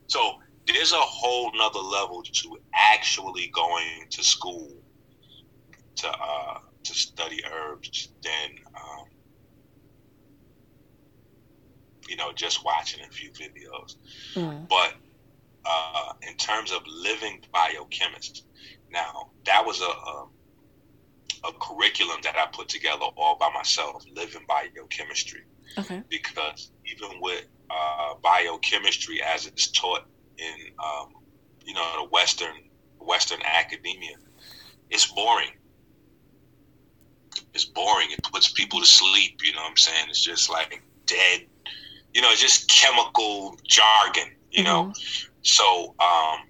so there's a whole nother level to actually going to school to uh, to study herbs than um, you know just watching a few videos. Mm. But uh, in terms of living biochemist, now that was a, a a curriculum that I put together all by myself, living biochemistry. Okay. Because even with uh, biochemistry as it's taught in um, you know the Western Western academia, it's boring. It's boring. It puts people to sleep. You know what I'm saying? It's just like dead. You know, just chemical jargon. You mm-hmm. know, so um,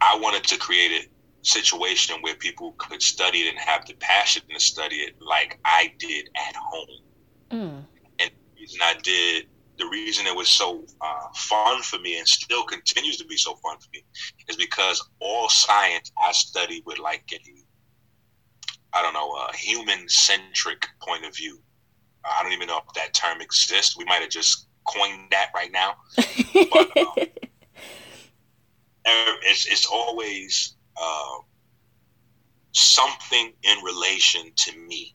I wanted to create it situation where people could study it and have the passion to study it like I did at home. Mm. And the reason I did, the reason it was so uh, fun for me and still continues to be so fun for me is because all science I study with like a, I don't know, a human centric point of view. I don't even know if that term exists. We might have just coined that right now. but, um, it's, it's always uh, something in relation to me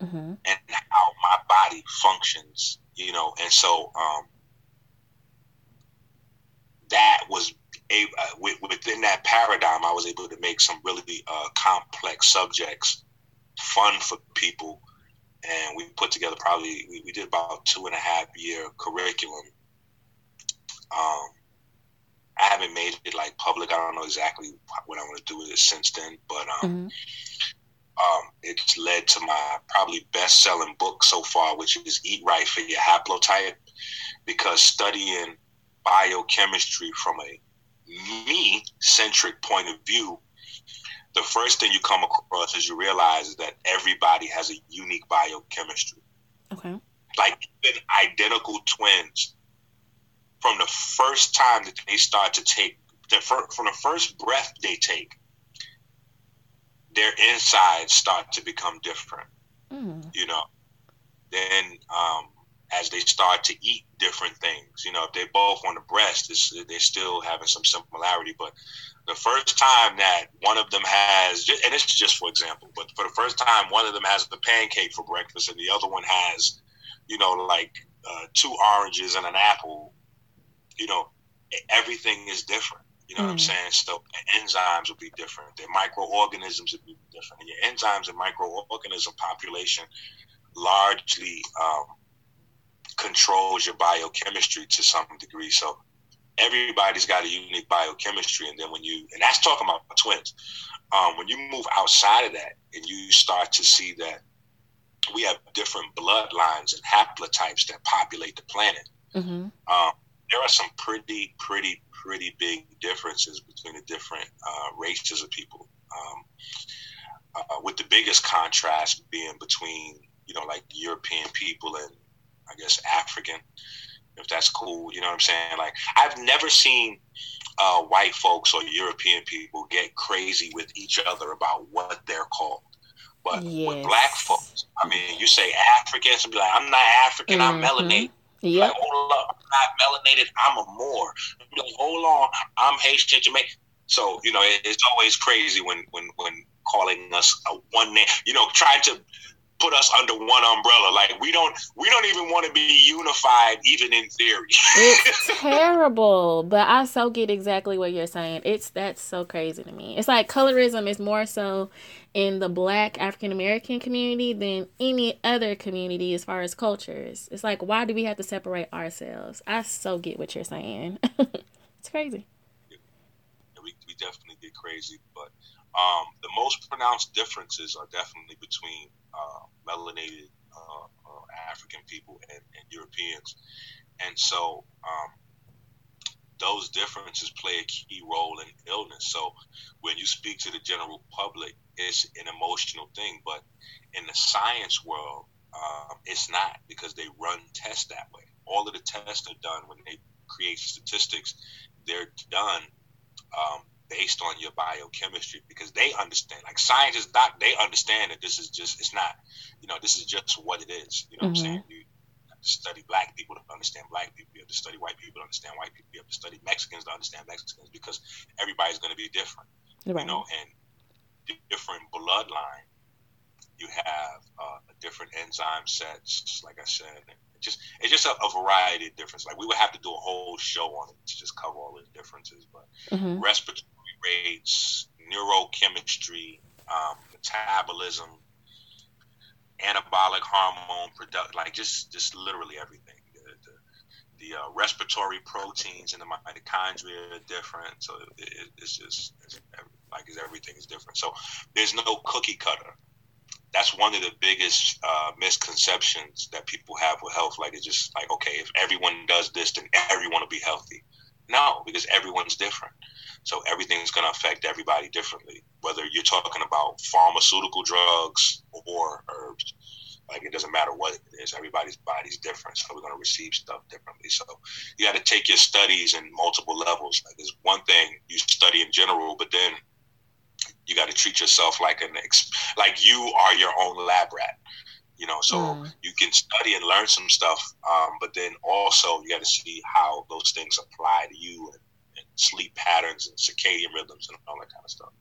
mm-hmm. and how my body functions, you know. And so um, that was a, uh, within that paradigm, I was able to make some really uh, complex subjects fun for people. And we put together probably, we, we did about two and a half year curriculum. Um, I haven't made it like public. I don't know exactly what I want to do with it since then, but um, mm-hmm. um, it's led to my probably best selling book so far, which is Eat Right for Your Haplotype, because studying biochemistry from a me centric point of view, the first thing you come across is you realize that everybody has a unique biochemistry. Okay. Like even identical twins from the first time that they start to take, from the first breath they take, their insides start to become different. Mm. You know, then um, as they start to eat different things. You know, if they're both on the breast, they're still having some similarity. But the first time that one of them has, and it's just for example, but for the first time one of them has the pancake for breakfast and the other one has, you know, like uh, two oranges and an apple, you know, everything is different. You know mm. what I'm mm. saying? So enzymes will be different. Their microorganisms will be different. And your enzymes and microorganism population largely um, controls your biochemistry to some degree. So everybody's got a unique biochemistry, and then when you and that's talking about twins. Um, when you move outside of that and you start to see that we have different bloodlines and haplotypes that populate the planet, mm-hmm. um, there are some pretty, pretty, pretty big differences between the different uh, races of people. Um, uh, with the biggest contrast being between, you know, like European people and I guess African if that's cool. You know what I'm saying? Like I've never seen uh, white folks or European people get crazy with each other about what they're called. But yes. with black folks, I mean, you say Africans and be like, I'm not African, mm-hmm. I'm melanated. Yeah. Like, hold up, I'm not melanated, I'm a Moor. Hold on, I'm Haitian Jamaican. So, you know, it, it's always crazy when when when calling us a one name, you know, trying to put us under one umbrella. Like we don't we don't even want to be unified, even in theory. it's terrible, but I so get exactly what you're saying. It's that's so crazy to me. It's like colorism is more so in the Black African American community than any other community as far as cultures. It's like why do we have to separate ourselves? I so get what you're saying. it's crazy. Yeah, we we definitely get crazy, but um, the most pronounced differences are definitely between uh, melanated uh, uh, African people and, and, Europeans. And so um, those differences play a key role in illness. So when you speak to the general public, it's an emotional thing. But in the science world, um, it's not because they run tests that way. All of the tests are done when they create statistics. They're done um, based on your biochemistry because they understand like scientists not they understand that this is just it's not you know this is just what it is you know mm-hmm. what i'm saying mm-hmm. you have to study black people to understand black people you have to study white people to understand white people you have to study mexicans to understand mexicans because everybody's going to be different right. you know and different bloodline you have uh, different enzyme sets like i said just it's just a, a, variety of difference. Like we would have to do a whole show on it to just cover all the differences. But mm-hmm. respiratory rates, neurochemistry, um, metabolism, anabolic hormone product, like just just literally everything. The, the, the uh, respiratory proteins in the mitochondria are different, so it, it's just it's, like everything is different. So there's no cookie cutter. That's one of the biggest uh, misconceptions that people have with health. Like it's just like okay, if everyone does this, then everyone will be healthy. No, because everyone's different. So everything's going to affect everybody differently, whether you're talking about pharmaceutical drugs or herbs. Like it doesn't matter what it is, everybody's body's different, so we're going to receive stuff differently. So you got to take your studies in multiple levels. Like there's one thing you study in general, but then you got to treat yourself like an ex- like you are your own lab rat you know so mm. you can study and learn some stuff um, but then also you got to see how those things apply to you and sleep patterns and circadian rhythms and all that kind of stuff.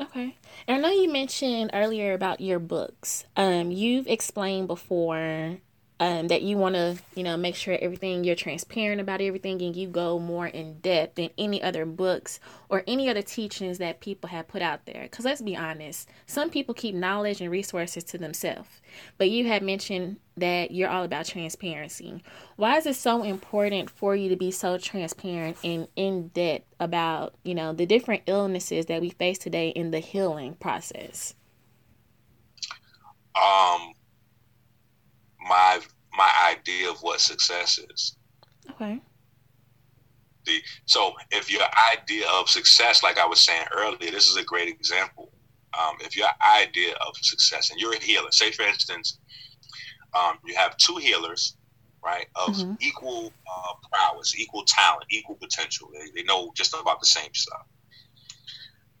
Okay. And I know you mentioned earlier about your books. Um, you've explained before um, that you want to, you know, make sure everything you're transparent about everything and you go more in depth than any other books or any other teachings that people have put out there. Because let's be honest, some people keep knowledge and resources to themselves. But you have mentioned that you're all about transparency. Why is it so important for you to be so transparent and in depth about, you know, the different illnesses that we face today in the healing process? Um, my my idea of what success is. Okay. The, so if your idea of success, like I was saying earlier, this is a great example. Um, if your idea of success, and you're a healer, say for instance, um, you have two healers, right, of mm-hmm. equal uh, prowess, equal talent, equal potential. They, they know just about the same stuff.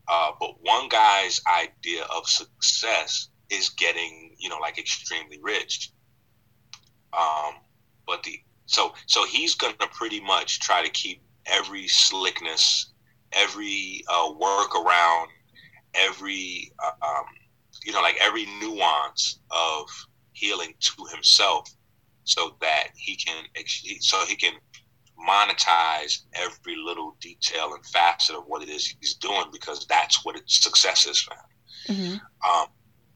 Uh, but one guy's idea of success is getting, you know, like extremely rich. Um, but the so so he's gonna pretty much try to keep every slickness, every uh, around, every uh, um, you know like every nuance of healing to himself, so that he can so he can monetize every little detail and facet of what it is he's doing because that's what success is for him. Mm-hmm. Um,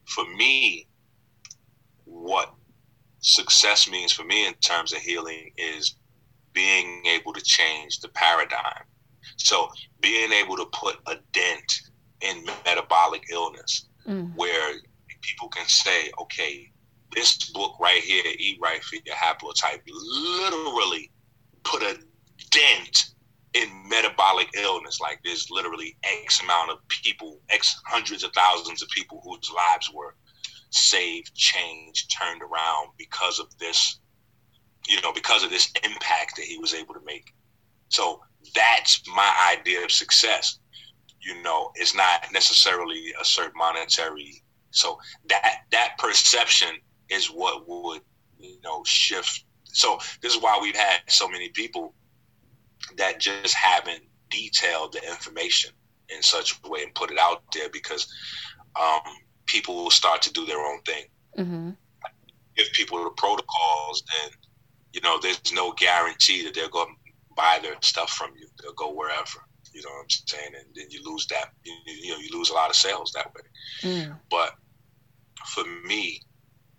for me, what success means for me in terms of healing is being able to change the paradigm. So being able to put a dent in metabolic illness mm. where people can say, okay, this book right here, Eat Right for Your Haplotype, literally put a dent in metabolic illness. Like there's literally X amount of people, X hundreds of thousands of people whose lives were saved, changed, turned around because of this, you know, because of this impact that he was able to make. So that's my idea of success. You know, it's not necessarily a certain monetary. So that that perception is what would you know shift. So this is why we've had so many people that just haven't detailed the information in such a way and put it out there because um, people will start to do their own thing. Mm-hmm. Give people the protocols, then you know there's no guarantee that they're going to buy their stuff from you. They'll go wherever. You know what I'm saying? And then you lose that. You, you know, you lose a lot of sales that way. Mm. But for me,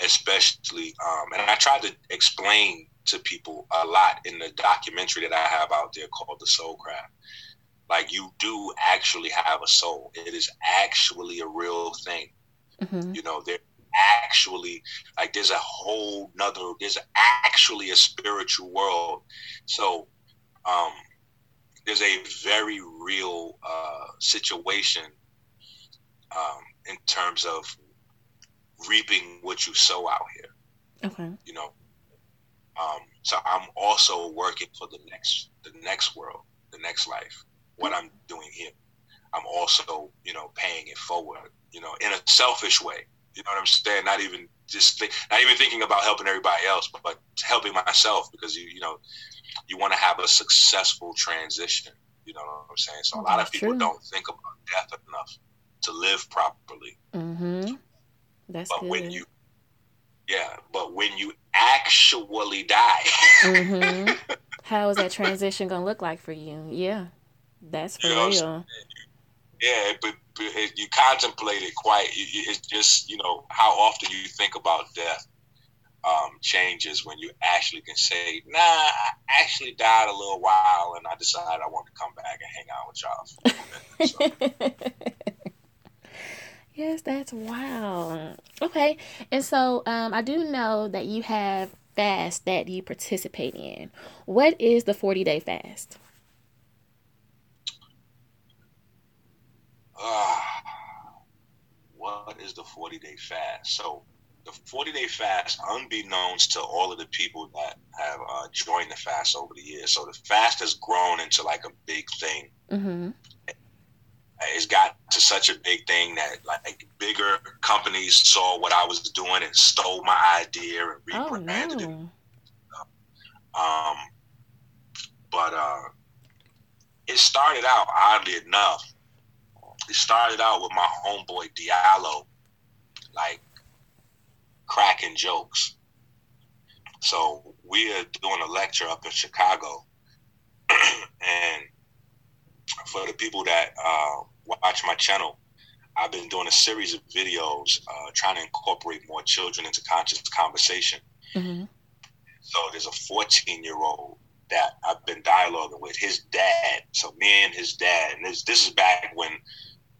especially, um, and I tried to explain to people a lot in the documentary that I have out there called The Soul Craft. Like you do actually have a soul. It is actually a real thing. Mm-hmm. You know, there actually like there's a whole nother there's actually a spiritual world. So um there's a very real uh situation um in terms of reaping what you sow out here. Okay. You know, um, so I'm also working for the next the next world, the next life. What I'm doing here, I'm also you know paying it forward. You know, in a selfish way. You know what I'm saying? Not even just think, not even thinking about helping everybody else, but, but helping myself because you you know you want to have a successful transition. You know what I'm saying? So a lot of people true. don't think about death enough to live properly. Mm-hmm. That's but good. when you yeah, but when you actually die, mm-hmm. how is that transition gonna look like for you? Yeah, that's for you know real. Yeah, but, but, you contemplate it quite. It's just you know how often you think about death um, changes when you actually can say, "Nah, I actually died a little while, and I decided I want to come back and hang out with y'all." So. Yes, that's wow. Okay. And so um, I do know that you have fast that you participate in. What is the 40 day fast? Uh, what is the 40 day fast? So, the 40 day fast, unbeknownst to all of the people that have uh, joined the fast over the years, so the fast has grown into like a big thing. Mm-hmm it's got to such a big thing that like bigger companies saw what I was doing and stole my idea and rebranded oh, no. it. Um, but uh, it started out oddly enough. It started out with my homeboy Diallo, like cracking jokes. So we are doing a lecture up in Chicago, and for the people that uh, watch my channel, I've been doing a series of videos uh, trying to incorporate more children into conscious conversation. Mm-hmm. So there's a 14 year old that I've been dialoguing with his dad. So me and his dad, and this this is back when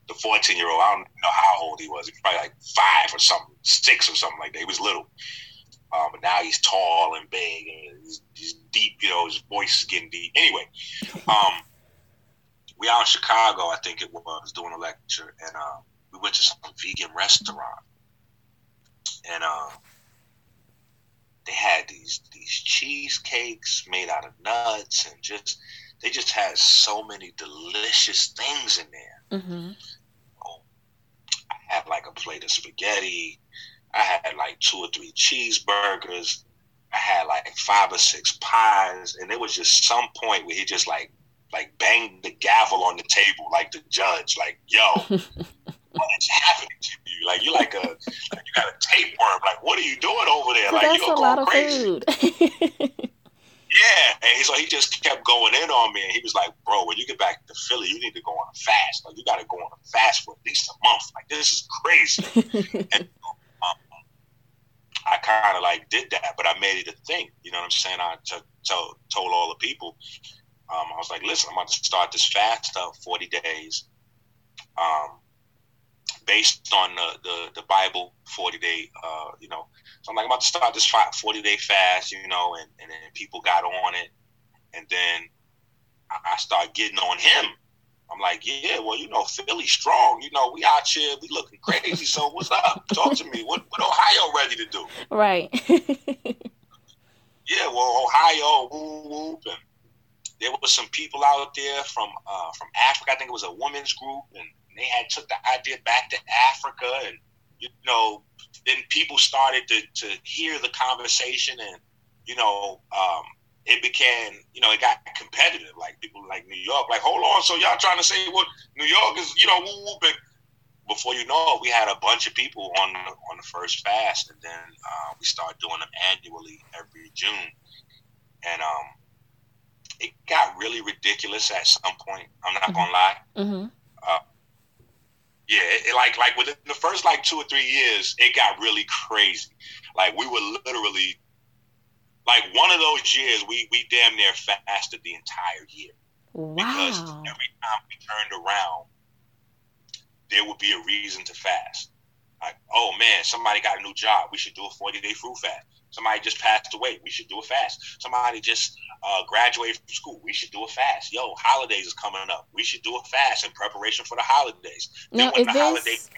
the 14 year old, I don't know how old he was. He was probably like five or something, six or something like that. He was little. Um, but now he's tall and big and he's, he's, deep, you know, his voice is getting deep. Anyway, um, we out in Chicago, I think it was, doing a lecture, and uh, we went to some vegan restaurant, and uh, they had these these cheesecakes made out of nuts, and just they just had so many delicious things in there. Mm-hmm. I had like a plate of spaghetti. I had like two or three cheeseburgers. I had like five or six pies, and there was just some point where he just like like banged the gavel on the table like the judge, like, yo, what is happening to you? Like you're like a like you got a tapeworm. Like what are you doing over there? Like That's you're a lot of crazy. Yeah, and so he just kept going in on me, and he was like, "Bro, when you get back to Philly, you need to go on a fast. Like, you got to go on a fast for at least a month. Like, this is crazy." and um, I kind of like did that, but I made it a thing. You know what I'm saying? I t- t- told all the people. Um, I was like, "Listen, I'm about to start this fast of 40 days, um, based on the, the the Bible 40 day. Uh, you know, so I'm like, I'm about to start this 40 day fast, you know, and, and then people got on it. And then I, I started getting on him. I'm like, yeah, well, you know, Philly strong. You know, we out here, we looking crazy. So what's up? Talk to me. What, what Ohio ready to do? right. yeah, well, Ohio, whoop, whoop. And there was some people out there from uh, from Africa. I think it was a women's group, and they had took the idea back to Africa, and you know, then people started to, to hear the conversation and you know um, it became you know it got competitive like people like new york. Like hold on so y'all trying to say what new york is you know whoop, before you know it we had a bunch of people on the, on the first fast and then uh, we started doing them annually every june. And um it got really ridiculous at some point i'm not gonna lie. Mm-hmm. uh, yeah, it, like like within the first like two or three years, it got really crazy. Like we were literally like one of those years we we damn near fasted the entire year. Wow. Because every time we turned around, there would be a reason to fast. Like, oh man, somebody got a new job. We should do a 40 day fruit fast. Somebody just passed away. We should do a fast. Somebody just uh, graduated from school. We should do a fast. Yo, holidays is coming up. We should do a fast in preparation for the holidays. Now, then when the this- holidays,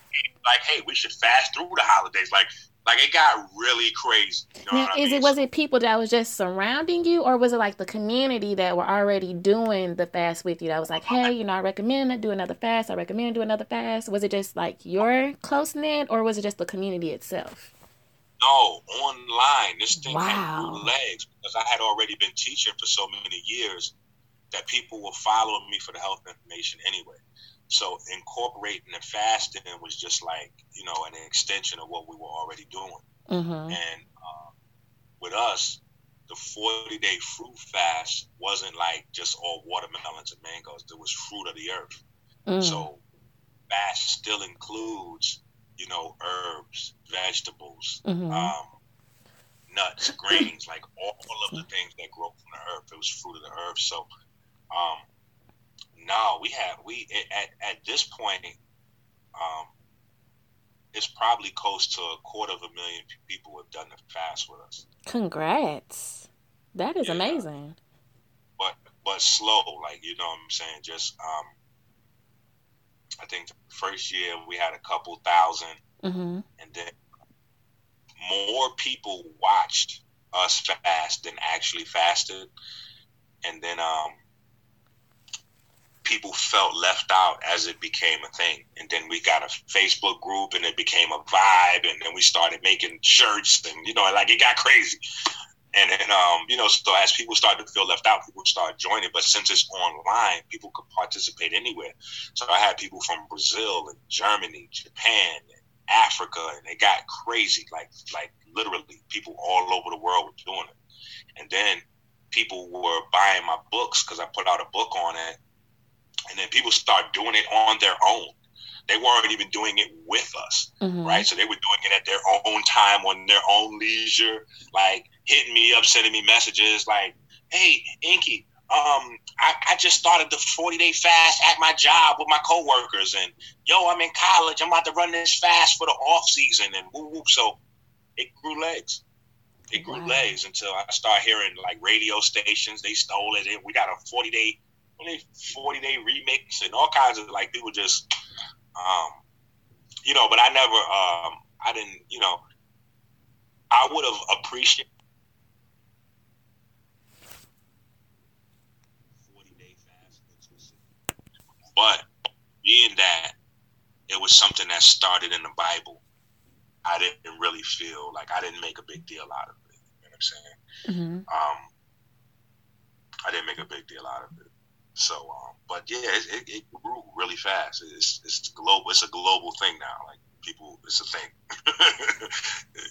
like, hey, we should fast through the holidays. Like, like it got really crazy. You know Now, is mean? it was it people that was just surrounding you, or was it like the community that were already doing the fast with you? That was like, hey, you know, I recommend do another fast. I recommend do another fast. Was it just like your close knit, or was it just the community itself? No, online. This thing had Wow. new legs because I had already been teaching for so many years that people were following me for the health information anyway. So incorporating the fasting was just like you know an extension of what we were already doing. Mm-hmm. And uh, with us, the 40 day fruit fast wasn't like just all watermelons and mangoes. There was fruit of the earth. Mm. So fast still includes, you know, herbs, vegetables, Mhm. um, nuts, grains, like all of the things that grow from the earth. It was fruit of the earth. So, um, no, we have we at at this point, um, it's probably close to a quarter of a million people have done the fast with us. Congrats. That is Yeah. amazing. but but slow. Like you know what I'm saying. Just um, I think the first year we had a couple thousand, Mm-hmm. and then more people watched us fast than actually fasted, and then um, people felt left out as it became a thing. And then we got a Facebook group, and it became a vibe, and then we started making shirts, and you know, like it got crazy. And then, um, you know, so as people started to feel left out, people started joining. But since it's online, people could participate anywhere. So I had people from Brazil and Germany, Japan, and Africa, and it got crazy. Like, like literally, people all over the world were doing it. And then people were buying my books because I put out a book on it. And then people start doing it on their own. They weren't even doing it with us Mm-hmm. right? So they were doing it at their own time, on their own leisure, like hitting me up, sending me messages like, "Hey, Inky, um, I, I just started the 40 day fast at my job with my coworkers, and yo, I'm in college. I'm about to run this fast for the off season, and whoop whoop." So it grew legs. It grew Wow. legs until I started hearing like radio stations. They stole it. and We got a 40 day, 40 day remix, and all kinds of like people just, um, you know. But I never, um, I didn't, you know, I would have appreciated 40 day but being that it was something that started in the Bible, I didn't really feel like I didn't make a big deal out of it. You know what I'm I'm saying? Mm-hmm. Um, I didn't make a big deal out of it. So, um, but yeah, it, it, it, grew really fast. It's it's global. It's a global thing now. Like people, it's a thing.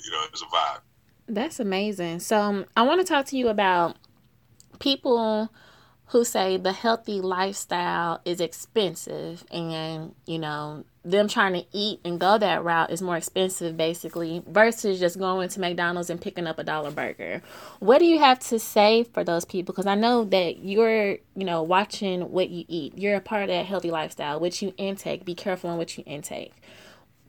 you know, it's a vibe. That's amazing. So um, I want to talk to you about people who say the healthy lifestyle is expensive and you know them trying to eat and go that route is more expensive basically versus just going to McDonald's and picking up a dollar burger. What do you have to say for those people cuz I know that you're, you know, watching what you eat. You're a part of that healthy lifestyle, which you intake. Be careful on what you intake.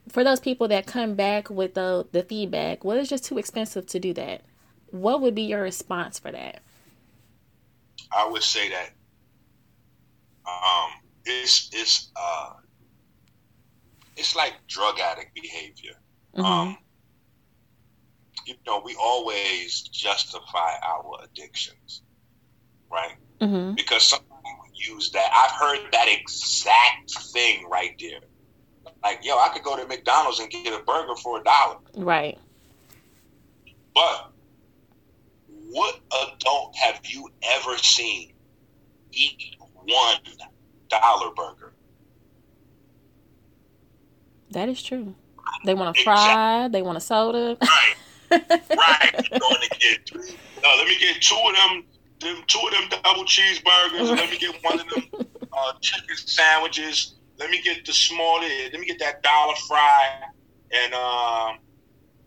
For those people that come back with the the feedback, well it's just too expensive to do that. What would be your response for that? I would say that um it's it's uh it's like drug addict behavior. Mm-hmm. Um, you know, we always justify our addictions, right? Mm-hmm. Because somebody would use that. I've heard that exact thing right there. Like, yo, I could go to McDonald's and get a burger for a dollar. Right. But what adult have you ever seen eat one dollar burger? That is true. They want a fry. They want a soda. Right. right. Going to get three. No, let me get two of them. Them two of them double cheeseburgers. Let me get one of them uh, chicken sandwiches. Let me get the smaller. Let me get that dollar fry. And um,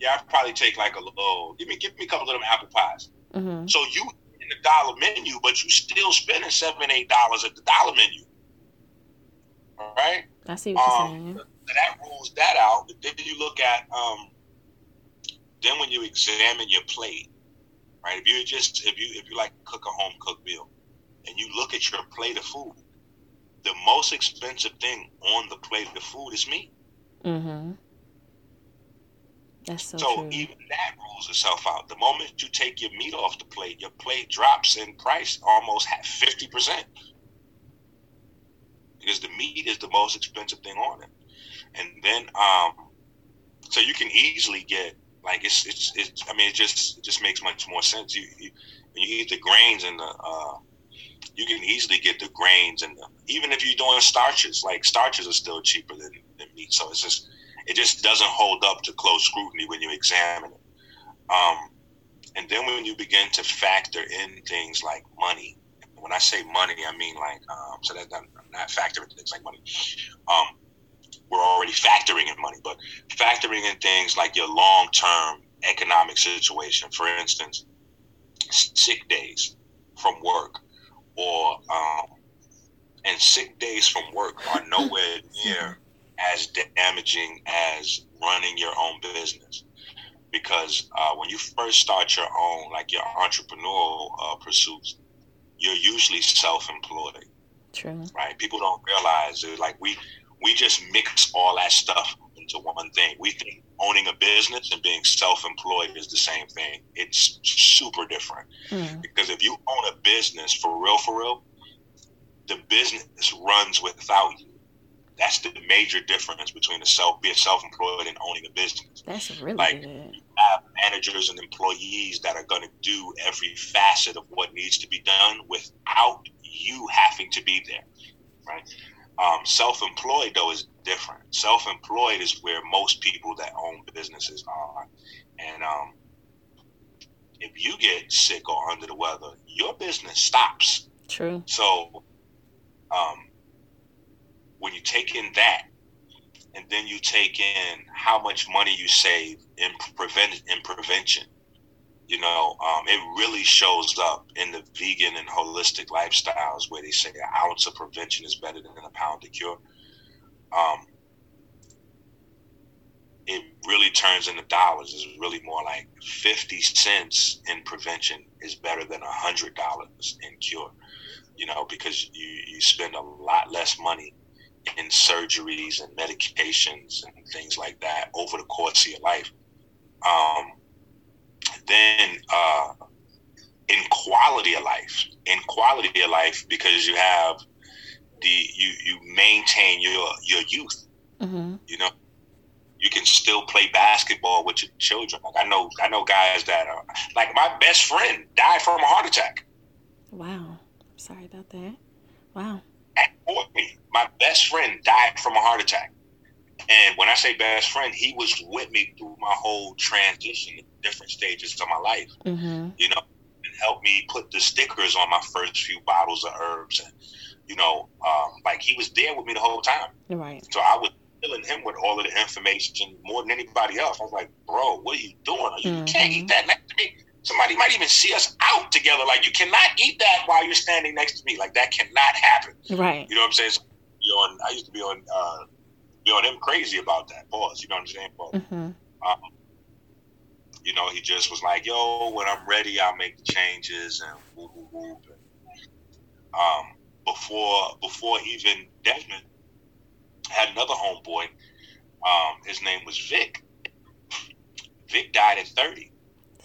yeah, I'd probably take like a little. Give me give me a couple of them apple pies. Mm-hmm. So you in the dollar menu, but you still spending seven eight dollars at the dollar menu. All right. I see what um, you're saying that rules that out. But then you look at um, then when you examine your plate, right? If you just if you if you like cook a home cooked meal, and you look at your plate of food, the most expensive thing on the plate of food is meat. Mm-hmm. That's so, so true. even that rules itself out. The moment you take your meat off the plate, your plate drops in price almost fifty percent because the meat is the most expensive thing on it and then um, so you can easily get like it's it's, it's I mean it just it just makes much more sense. You, you you eat the grains and the uh, you can easily get the grains and the, even if you're doing starches, like starches are still cheaper than, than meat. So it's just it just doesn't hold up to close scrutiny when you examine it. Um, and then when you begin to factor in things like money, when I say money, I mean like um, so that I'm not factoring things like money. Um, we're already factoring in money, but factoring in things like your long term economic situation. For instance, sick days from work, or um, and sick days from work are nowhere near as damaging as running your own business. Because uh, when you first start your own, like your entrepreneurial uh, pursuits, you're usually self-employed. True. Right? People don't realize it. Like we we just mix all that stuff into one thing. We think owning a business and being self-employed is the same thing. It's super different mm. because if you own a business for real, for real, the business runs without you. That's the major difference between a self being self-employed and owning a business. That's really like good. you have managers and employees that are going to do every facet of what needs to be done without you having to be there, right? Um, self-employed though is different. Self-employed is where most people that own businesses are, and um, if you get sick or under the weather, your business stops. True. So, um, when you take in that, and then you take in how much money you save in prevent in prevention, you know, um, it really shows up in the vegan and holistic lifestyles where they say an ounce of prevention is better than a pound of cure. Um, it really turns into dollars. It's really more like 50 cents in prevention is better than $100 in cure, you know, because you, you spend a lot less money in surgeries and medications and things like that over the course of your life. Um, then uh, in quality of life, in quality of life, because you have the you you maintain your your youth. Mm-hmm. You know, you can still play basketball with your children. Like I know, I know guys that are like my best friend died from a heart attack. Wow, sorry about that. Wow. At 40, my best friend died from a heart attack. And when I say best friend, he was with me through my whole transition, different stages of my life. Mm-hmm. You know, and helped me put the stickers on my first few bottles of herbs, and you know, um, like he was there with me the whole time. Right. So I was filling him with all of the information more than anybody else. I was like, bro, what are you doing? Are You Mhm. can't eat that next to me. Somebody might even see us out together. Like you cannot eat that while you're standing next to me. Like that cannot happen. Right. You know what I'm saying? So, be on, I used to be on, uh, be on him crazy about that. Pause. You know what I'm saying? But, Mm-hmm. um, you know, he just was like, "Yo, when I'm ready, I'll make the changes and whoop whoop whoop." Um, before before even Desmond had another homeboy. Um, his name was Vic. Vic died at 30.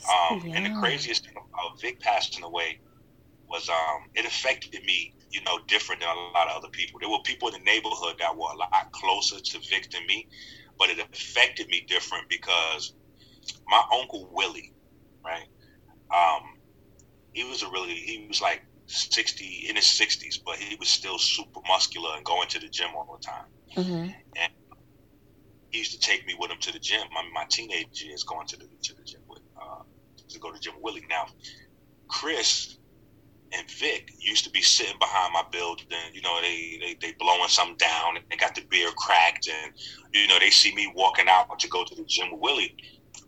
Um, and the craziest thing about Vic passing away was um, it affected me, you know, different than a lot of other people. There were people in the neighborhood that were a lot closer to Vic than me, but it affected me different because my uncle Willie, right? Um, he was a really he was like sixty in his sixties, but he was still super muscular and going to the gym all the time. Mm-hmm. And he used to take me with him to the gym. My, my teenage years going to the to the gym with uh, to go to the gym with Willie. Now, Chris and Vic used to be sitting behind my building. You know, they they they blowing something down and they got the beer cracked, and you know they see me walking out to go to the gym with Willie.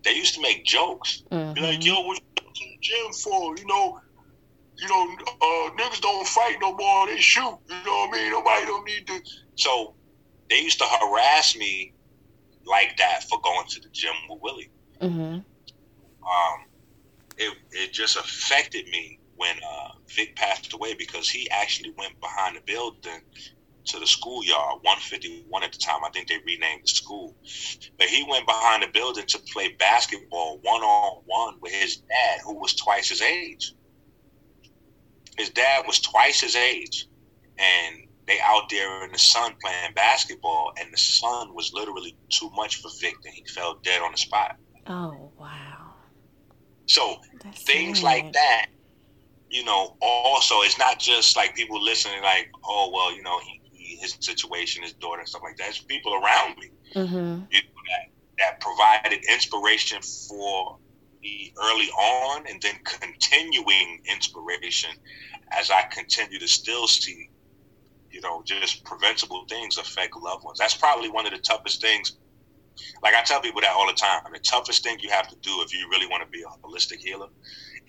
They used to make jokes. Be like, Mm-hmm. yo, what you to the gym for? You know, you know, uh, niggas don't fight no more. They shoot. You know what I mean? Nobody don't need to. So they used to harass me like that for going to the gym with Willie. Mm-hmm. Um, it it just affected me when uh, Vic passed away because he actually went behind the building to the schoolyard, 151 at the time. I think they renamed the school. But he went behind the building to play basketball one on one with his dad, who was twice his age. His dad was twice his age. And they out there in the sun playing basketball, and the sun was literally too much for Vic, and he fell dead on the spot. Oh wow. So That's things sad. like that, you know, also it's not just like people listening like, oh well, you know, he, his situation, his daughter, and stuff like that. It's people around me Mm-hmm. you know, that that provided inspiration for me early on, and then continuing inspiration as I continue to still see, you know, just preventable things affect loved ones. That's probably one of the toughest things. Like I tell people that all the time. The toughest thing you have to do if you really want to be a holistic healer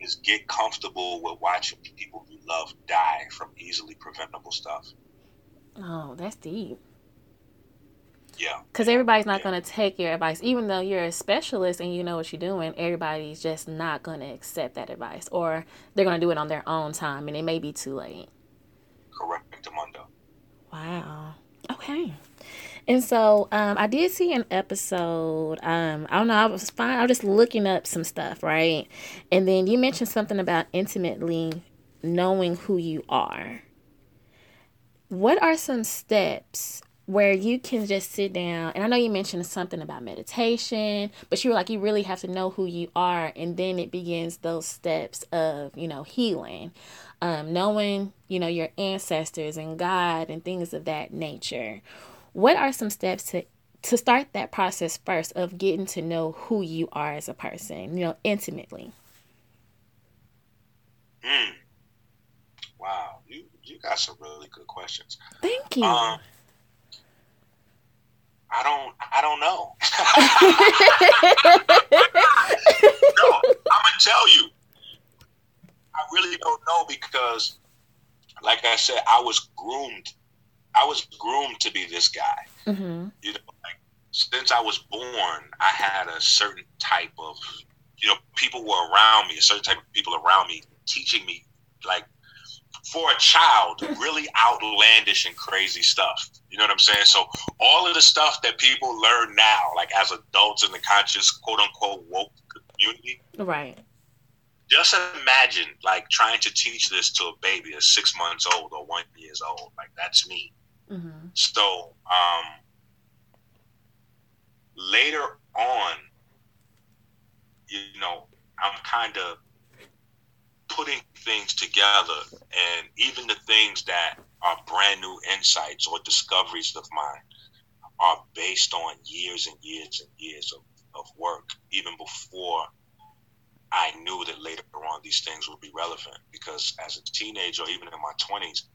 is get comfortable with watching people you love die from easily preventable stuff. Oh, that's deep. Yeah. Because everybody's not going to take your advice. Even though you're a specialist and you know what you're doing, everybody's just not going to accept that advice. Or they're going to do it on their own time and it may be too late. Correct, Mundo. Wow. Okay. And so um, I did see an episode. Um, I don't know. I was fine. I was just looking up some stuff, right? And then you mentioned something about intimately knowing who you are. What are some steps where you can just sit down? And I know you mentioned something about meditation, but you were like, you really have to know who you are. And then it begins those steps of, you know, healing, um, knowing, you know, your ancestors and God and things of that nature. What are some steps to to start that process first of getting to know who you are as a person, you know, intimately? Mm. Wow, got some really good questions. Thank you. Um, I don't I don't know. no, I'm gonna tell you. I really don't know because, like I said, I was groomed. I was groomed to be this guy. hmm You know, like since I was born, I had a certain type of, you know, people were around me, a certain type of people around me, teaching me, like, for a child, really outlandish and crazy stuff. You know what I'm saying? So all of the stuff that people learn now, like as adults in the conscious, quote unquote, woke community, Right. just imagine like trying to teach this to a baby that's six months old or one years old. Like that's me. hmm So, um, later on, you know, I'm kind of putting things together, and even the things that are brand new insights or discoveries of mine are based on years and years and years of, of work, even before I knew that later on these things would be relevant. Because as a teenager, even in my twenties,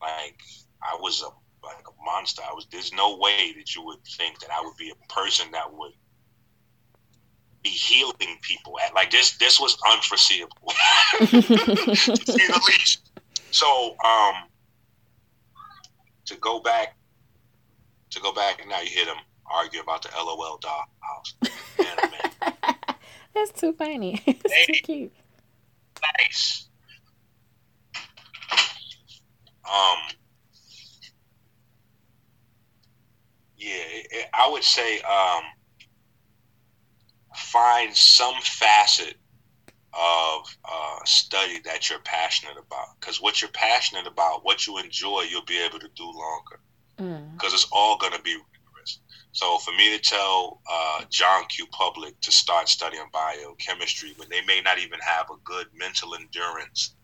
like I was a like a monster. I was. There's no way that you would think that I would be a person that would be healing people at like this. This was unforeseeable, to say the least. So, um, to go back, to go back, and now you hear them argue about the LOL doll house. Man, man. That's too funny. It's Hey. too cute. nice. Um, yeah, it, I would say um, find some facet of uh, study that you're passionate about. Because what you're passionate about, what you enjoy, you'll be able to do longer. Mm. Because it's all going to be rigorous. So for me to tell uh, John Q. Public to start studying biochemistry when they may not even have a good mental endurance,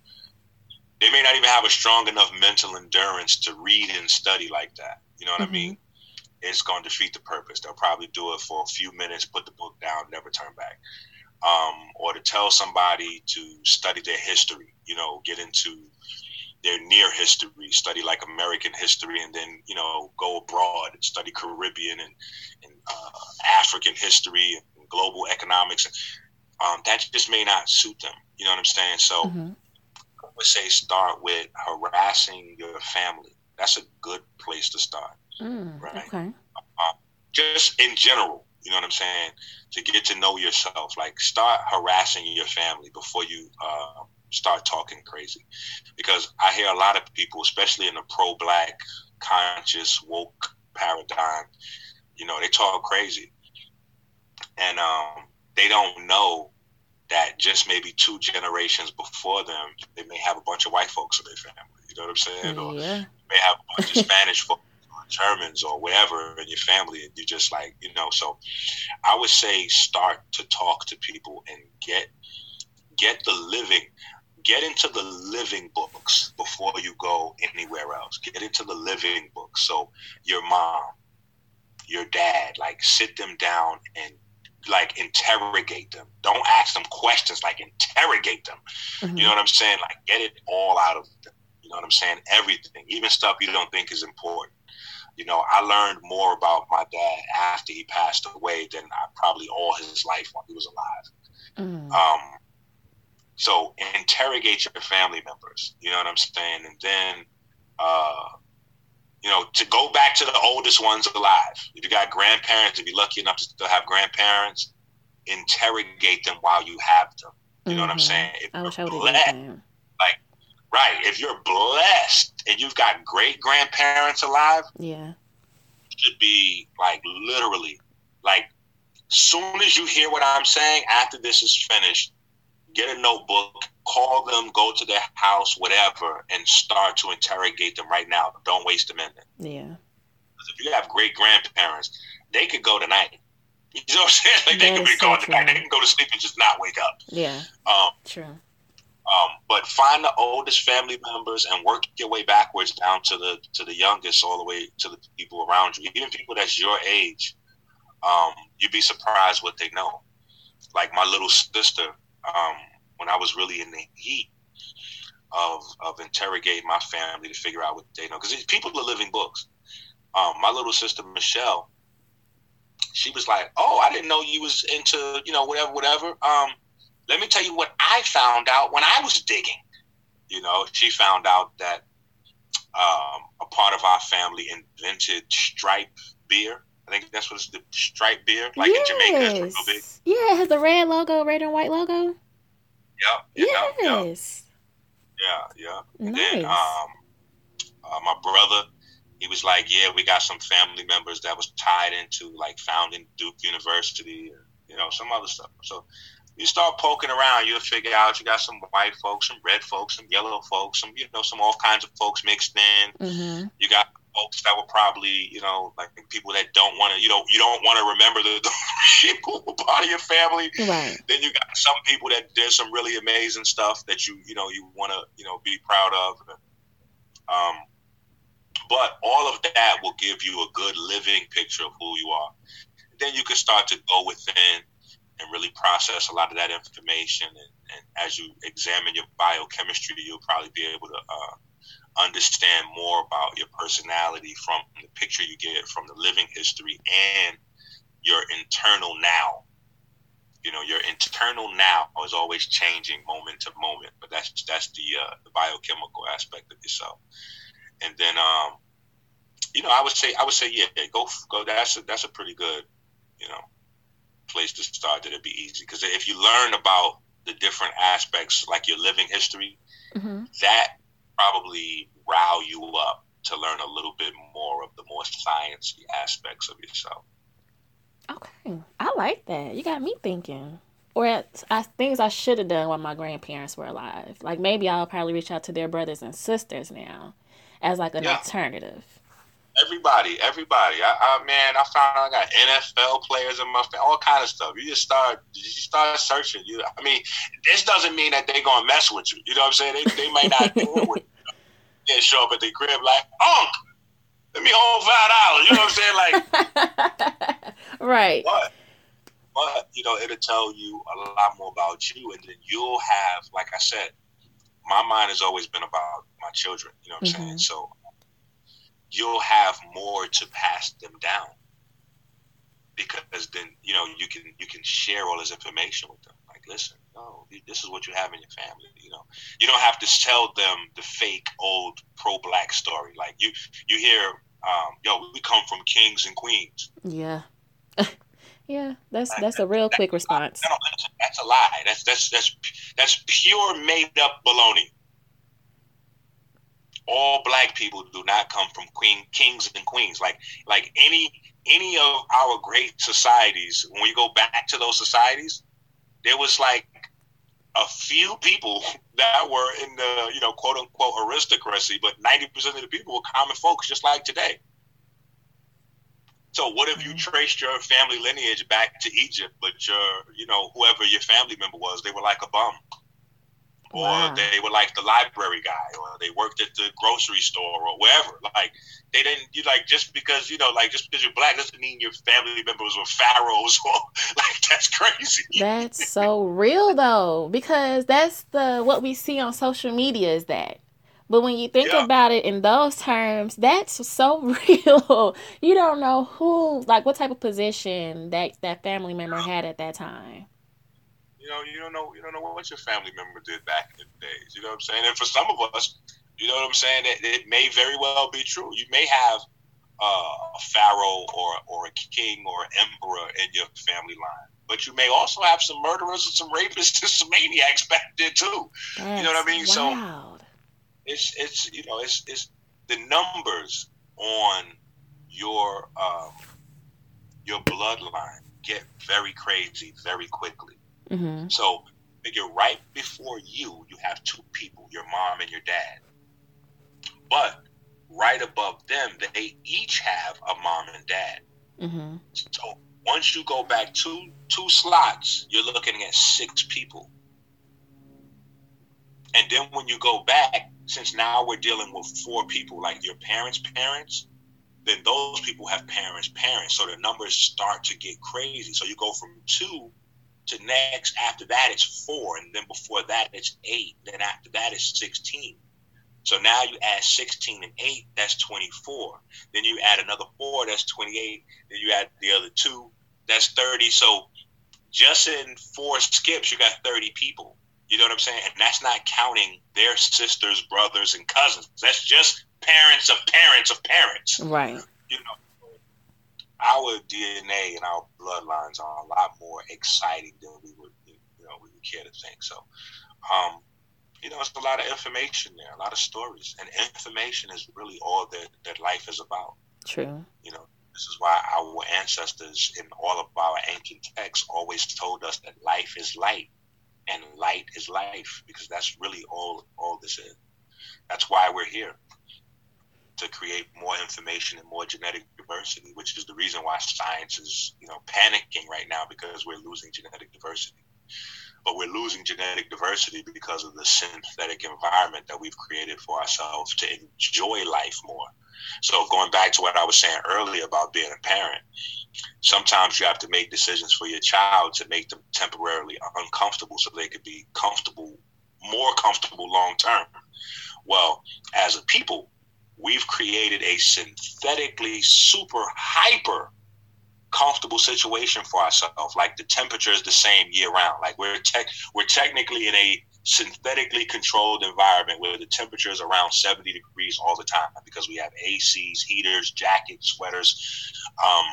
they may not even have a strong enough mental endurance to read and study like that. You know what I mean? It's going to defeat the purpose. They'll probably do it for a few minutes, put the book down, never turn back. Um, or to tell somebody to study their history, you know, get into their near history, study like American history, and then you know go abroad and study Caribbean and, and uh, African history and global economics. Um, that just may not suit them. You know what I'm saying? So Mhm. I would say start with harassing your family. That's a good place to start. Mm. Right. Okay. Just in general, you know what I'm saying? To get to know yourself, like start harassing your family before you uh, start talking crazy. Because I hear a lot of people, especially in the pro-black, conscious, woke paradigm, you know, they talk crazy, and um, they don't know that just maybe two generations before them, they may have a bunch of white folks in their family. You know what I'm saying? Or Yeah. may have a bunch of Spanish folks Germans or whatever in your family, and you're just like you know. So, I would say start to talk to people and get get the living, get into the living books before you go anywhere else. Get into the living books. So your mom, your dad, like sit them down and like interrogate them. Don't ask them questions, like interrogate them. Mhm. You know what I'm saying? Like get it all out of them. You know what I'm saying? Everything, even stuff you don't think is important. You know, I learned more about my dad after he passed away than I probably all his life while he was alive. Mm. Um, so interrogate your family members. You know what I'm saying? And then, uh, you know, to go back to the oldest ones alive. If you got grandparents, if you're lucky enough to still have grandparents, interrogate them while you have them. You know what I'm Mhm. saying? If I wish I would have that. Right. If you're blessed and you've got great grandparents alive, Yeah. should be like literally like soon as you hear what I'm saying after this is finished, get a notebook, call them, go to their house, whatever, and start to interrogate them right now. Don't waste a minute. Yeah. if you have great grandparents, they could go tonight. You know what I'm saying? Like they could be so going tonight. They can go to sleep and just not wake up. Yeah. Um, True. Um, but find the oldest family members and work your way backwards down to the to the youngest, all the way to the people around you. Even people that's your age, um, you'd be surprised what they know. Like my little sister, um, when I was really in the heat of of interrogating my family to figure out what they know, because people are living books. Um, my little sister Michelle, she was like, "Oh, I didn't know you was into you know whatever, whatever." Let me tell you what I found out when I was digging. You know, she found out that um, a part of our family invented stripe beer. I think that's what it's the stripe beer, like in Jamaica, it's real big. Yeah, it has the red logo, red and white logo. Yeah, yeah, yeah, Yes. yeah, yeah. And Nice. then um, uh, my brother, he was like, "Yeah, we got some family members that was tied into like founding Duke University, you know, some other stuff." So you start poking around, you'll figure out you got some white folks, some red folks, some yellow folks, some you know, some all kinds of folks mixed in. hmm You got folks that were probably, you know, like people that don't want to, you know, you don't want to remember the, the people who part of your family. Right. Then you got some people that did some really amazing stuff that you, you know, you want to, you know, be proud of. Um, but all of that will give you a good living picture of who you are. Then you can start to go within and really process a lot of that information. And, and as you examine your biochemistry, you'll probably be able to uh, understand more about your personality from the picture you get from the living history and your internal now. You know, your internal now is always changing moment to moment, but that's that's the uh, the biochemical aspect of yourself. And then, um, you know, I would say I would say yeah, go go. That's a, that's a pretty good, you know, place to start. that it'd be easy because if you learn about the different aspects, like your living history, mm-hmm. that probably rile you up to learn a little bit more of the more sciencey aspects of yourself. Okay, I like that. You got me thinking. Or I, things I should have done while my grandparents were alive. Like maybe I'll probably reach out to their brothers and sisters now, as like an yeah. alternative. Everybody, everybody. I, I, man, I found I got NFL players in my family, all kind of stuff. You just start, you start searching. You, I mean, this doesn't mean that they're gonna mess with you. You know what I'm saying? They, they might not do it with you. They show up at the crib like, Unc, let me hold five dollars. You know what I'm saying? Like, right. But, but you know, it'll tell you a lot more about you, and then you'll have, like I said, my mind has always been about my children. You know what I'm mm-hmm. saying? So you'll have more to pass them down. Because then you know you can you can share all this information with them. Like listen no this is what you have in your family you know. You don't have to tell them the fake old pro-black story. Like you you hear um, yo we come from kings and queens. Yeah. Yeah that's like, that's a real quick response. No, that's a lie. That's that's that's that's pure made up baloney all black people do not come from queen kings and queens. Like like any any of our great societies, when you go back to those societies, there was like a few people that were in the you know quote unquote aristocracy, but ninety percent of the people were common folks, just like today. So what if you mm-hmm. traced your family lineage back to Egypt, but your you know whoever your family member was, they were like a bum or wow. they were like the library guy, or they worked at the grocery store, or wherever. Like they didn't, you like just because you know, like just because you're black doesn't mean your family members were pharaohs, or like that's crazy. That's so real though, because that's the what we see on social media is that. But when you think yeah. about it in those terms, that's so real. you don't know who, like, what type of position that that family member had at that time. You know, you don't know you don't know what your family member did back in the days. You know what I'm saying? And for some of us, you know what I'm saying, it, it may very well be true. You may have uh, a pharaoh or or a king or an emperor in your family line. But you may also have some murderers and some rapists and some maniacs back there too. That's you know what I mean? Wild. So it's it's you know it's it's the numbers on your um, your bloodline get very crazy very quickly. Mm-hmm. So figure right before you, you have two people, your mom and your dad. But right above them, they each have a mom and dad. Mm-hmm. So once you go back two two slots, you're looking at six people. And then when you go back, since now we're dealing with four people, like your parents' parents, then those people have parents' parents. So the numbers start to get crazy. So you go from two to next after that it's four and then before that it's eight then after that it's 16 so now you add 16 and 8 that's 24 then you add another 4 that's 28 then you add the other two that's 30 so just in four skips you got 30 people. You know what i'm saying? And that's not counting their sisters brothers and cousins. That's just parents of parents of parents. Right. You know our DNA and our bloodlines are a lot more exciting than we would, you know, we would care to think. So, um, you know, it's a lot of information there, a lot of stories, and information is really all that that life is about. True. You know, this is why our ancestors in all of our ancient texts always told us that life is light and light is life because that's really all all this is. That's why we're here. To create more information and more genetic diversity, which is the reason why science is, you know, panicking right now because we're losing genetic diversity. But we're losing genetic diversity because of the synthetic environment that we've created for ourselves to enjoy life more. So going back to what I was saying earlier about being a parent, sometimes you have to make decisions for your child to make them temporarily uncomfortable so they could be comfortable, more comfortable long term. Well, as a people, we've created a synthetically super hyper comfortable situation for ourselves. Like the temperature is the same year round. Like we're tech, we're technically in a synthetically controlled environment where the temperature is around 70 degrees all the time because we have ACs, heaters, jackets, sweaters. Um,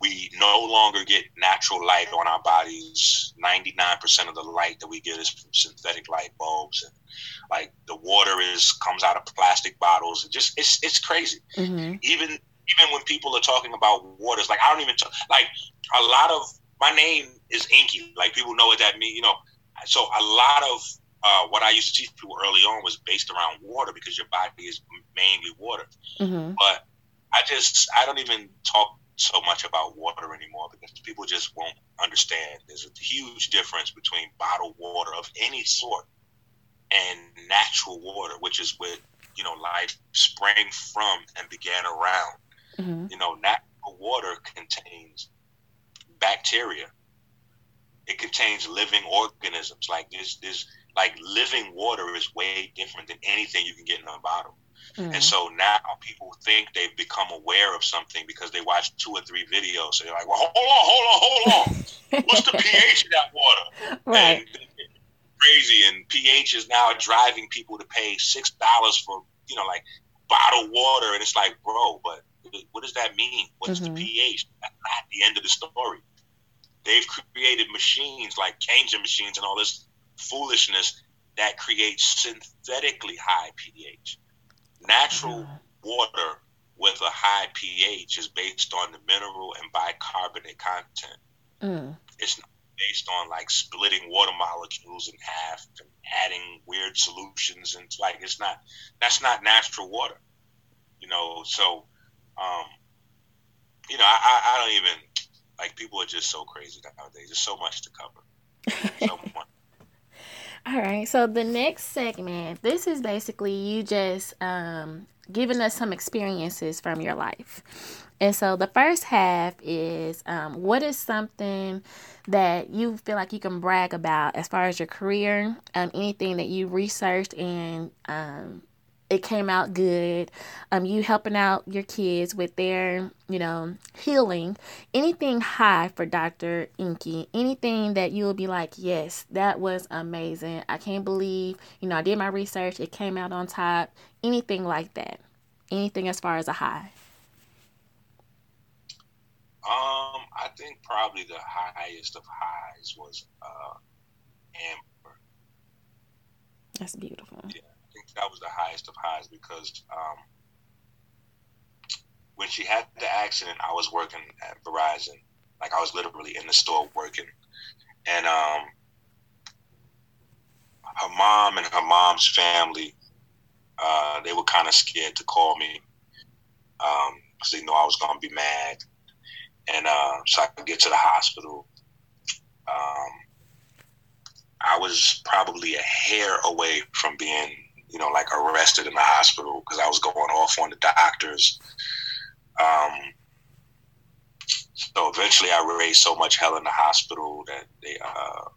we no longer get natural light on our bodies. 99% of the light that we get is from synthetic light bulbs. And like the water is comes out of plastic bottles. And just it's it's crazy. Mm-hmm. Even even when people are talking about waters, like I don't even talk, like a lot of my name is Inky. Like people know what that means. You know, so a lot of uh, what I used to teach people early on was based around water because your body is mainly water. Mm-hmm. But I just I don't even talk so much about water anymore because people just won't understand. There's a huge difference between bottled water of any sort and natural water, which is what you know life sprang from and began around. Mm-hmm. You know, natural water contains bacteria. It contains living organisms. Like this, this like living water is way different than anything you can get in a bottle. Mm-hmm. And so now people think they've become aware of something because they watch two or three videos. So they're like, well, hold on, hold on, hold on. What's the pH of that water? Right. And crazy. And pH is now driving people to pay $6 for, you know, like bottled water. And it's like, bro, but what does that mean? What's mm-hmm. the pH? That's not the end of the story. They've created machines like Kangen machines and all this foolishness that creates synthetically high pH. Natural water with a high pH is based on the mineral and bicarbonate content. Mm. It's not based on like splitting water molecules in half and adding weird solutions and it's like it's not that's not natural water. You know, so um, you know, I, I don't even like people are just so crazy nowadays. There's so much to cover. So much. All right. So the next segment, this is basically you just um, giving us some experiences from your life. And so the first half is um, what is something that you feel like you can brag about as far as your career, um, anything that you researched and um, it came out good. Um, you helping out your kids with their, you know, healing. Anything high for Dr. Inky. Anything that you'll be like, yes, that was amazing. I can't believe, you know, I did my research. It came out on top. Anything like that. Anything as far as a high. Um, I think probably the highest of highs was uh, Amber. That's beautiful. Yeah that was the highest of highs because um, when she had the accident, I was working at Verizon. Like I was literally in the store working, and um, her mom and her mom's family, uh, they were kind of scared to call me because um, they knew I was gonna be mad, and uh, so I could get to the hospital. Um, I was probably a hair away from being you know, like arrested in the hospital because I was going off on the doctors. Um, so eventually, I raised so much hell in the hospital that they uh,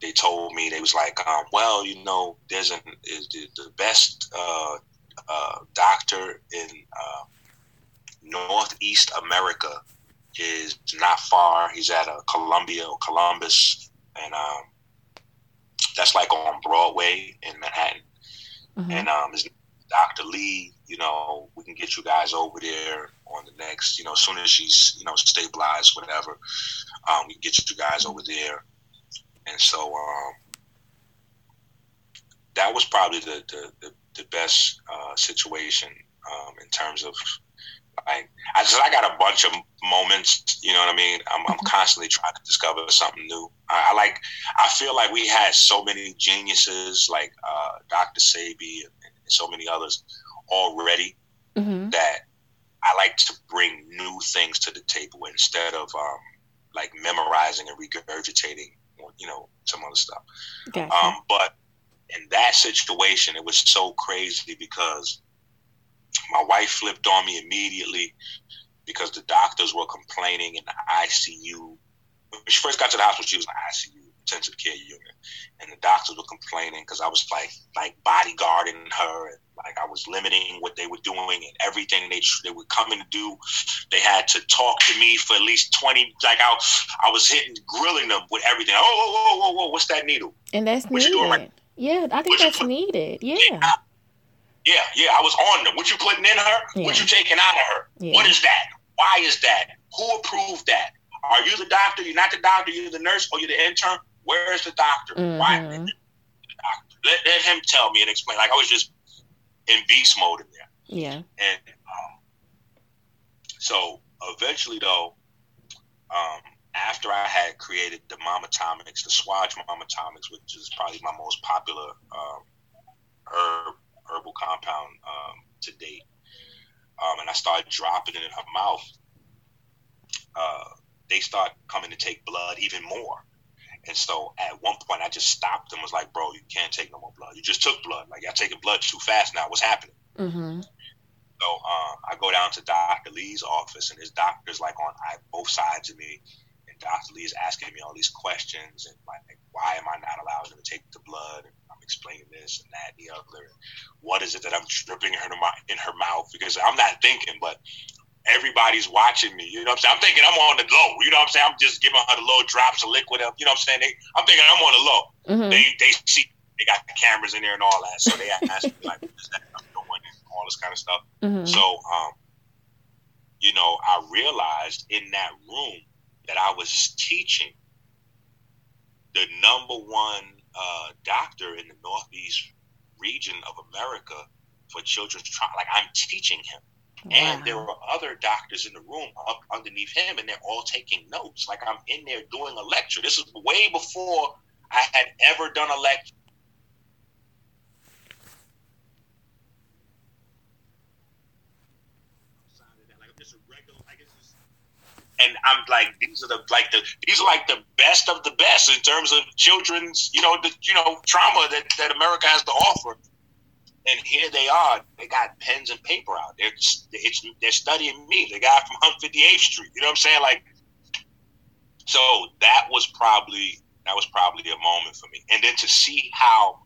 they told me they was like, um, well, you know, there's an is the, the best uh, uh, doctor in uh, Northeast America is not far. He's at uh, Columbia or Columbus, and um, that's like on Broadway in Manhattan. Mm-hmm. And um, his Dr. Lee, you know, we can get you guys over there on the next, you know, as soon as she's, you know, stabilized, whatever, um, we can get you guys over there. And so um, that was probably the, the, the, the best uh, situation um, in terms of I, I just I got a bunch of moments. You know what I mean? I'm, I'm mm-hmm. constantly trying to discover something new. I, I, like. I feel like we had so many geniuses like uh, Dr. Sebi and, and, so many others already Mm-hmm. that I like to bring new things to the table instead of um, like memorizing and regurgitating, you know, some other stuff. Gotcha. Um, but in that situation, it was so crazy because my wife flipped on me immediately because the doctors were complaining in the ICU. When she first got to the hospital, she was in the ICU, intensive care unit, and the doctors were complaining because I was like like bodyguarding her and like I was limiting what they were doing and everything they they were coming to do. They had to talk to me for at least twenty. Like I, I was hitting, grilling them with everything. Oh, whoa, whoa, whoa, whoa! What's that needle? and that's what needed. right- Yeah, I think What that's needed. Yeah. Yeah, yeah, yeah, I was on them. What you putting in her? What you taking out of her? Yeah. What is that? Why is that? Who approved that? Are you the doctor? You're not the doctor. You're the nurse or you're the intern. Where is the doctor? Why? Mhm. Let, let him tell me and explain. Like I was just in beast mode in there. Yeah. And um, so eventually, though, um, after I had created the Mamatomics, the Swatch Mamatomics, which is probably my most popular um, herb herbal compound um, to date, um, and I started dropping it in her mouth, uh, they start coming to take blood even more. And so at one point, I just stopped and was like, "Bro, you can't take no more blood. You just took blood. Like y'all taking blood too fast now. What's happening?" Mm-hmm. So uh, I go down to Dr. Lee's office, and his doctor's like on I, both sides of me. And Dr. Lee is asking me all these questions, and like, why am I not allowing him to take the blood? And I'm explaining this and that and the other. What is it that I'm dripping in her, in her mouth? Because I'm not thinking, but everybody's watching me. You know what I'm saying? I'm thinking I'm on the low. You know what I'm saying? I'm just giving her the low drops of liquid. You know what I'm saying? They, I'm thinking I'm on the low Mm-hmm. they they see they got the cameras in there and all that, so they ask me like, "What is that I'm doing?" and all this kind of stuff. Mm-hmm. So, um, you know, I realized in that room that I was teaching the number one uh, doctor in the northeast region of America for children's trauma. Like I'm teaching him. And there were other doctors in the room up underneath him, and they're all taking notes. Like I'm in there doing a lecture. This is way before I had ever done a lecture. And I'm like, these are the like the these are like the best of the best in terms of children's, you know, the you know trauma that, that America has to offer. And here they are. They got pens and paper out. They're it's, they're studying me, the guy from 158th Street. You know what I'm saying? Like, so that was probably that was probably a moment for me. And then to see how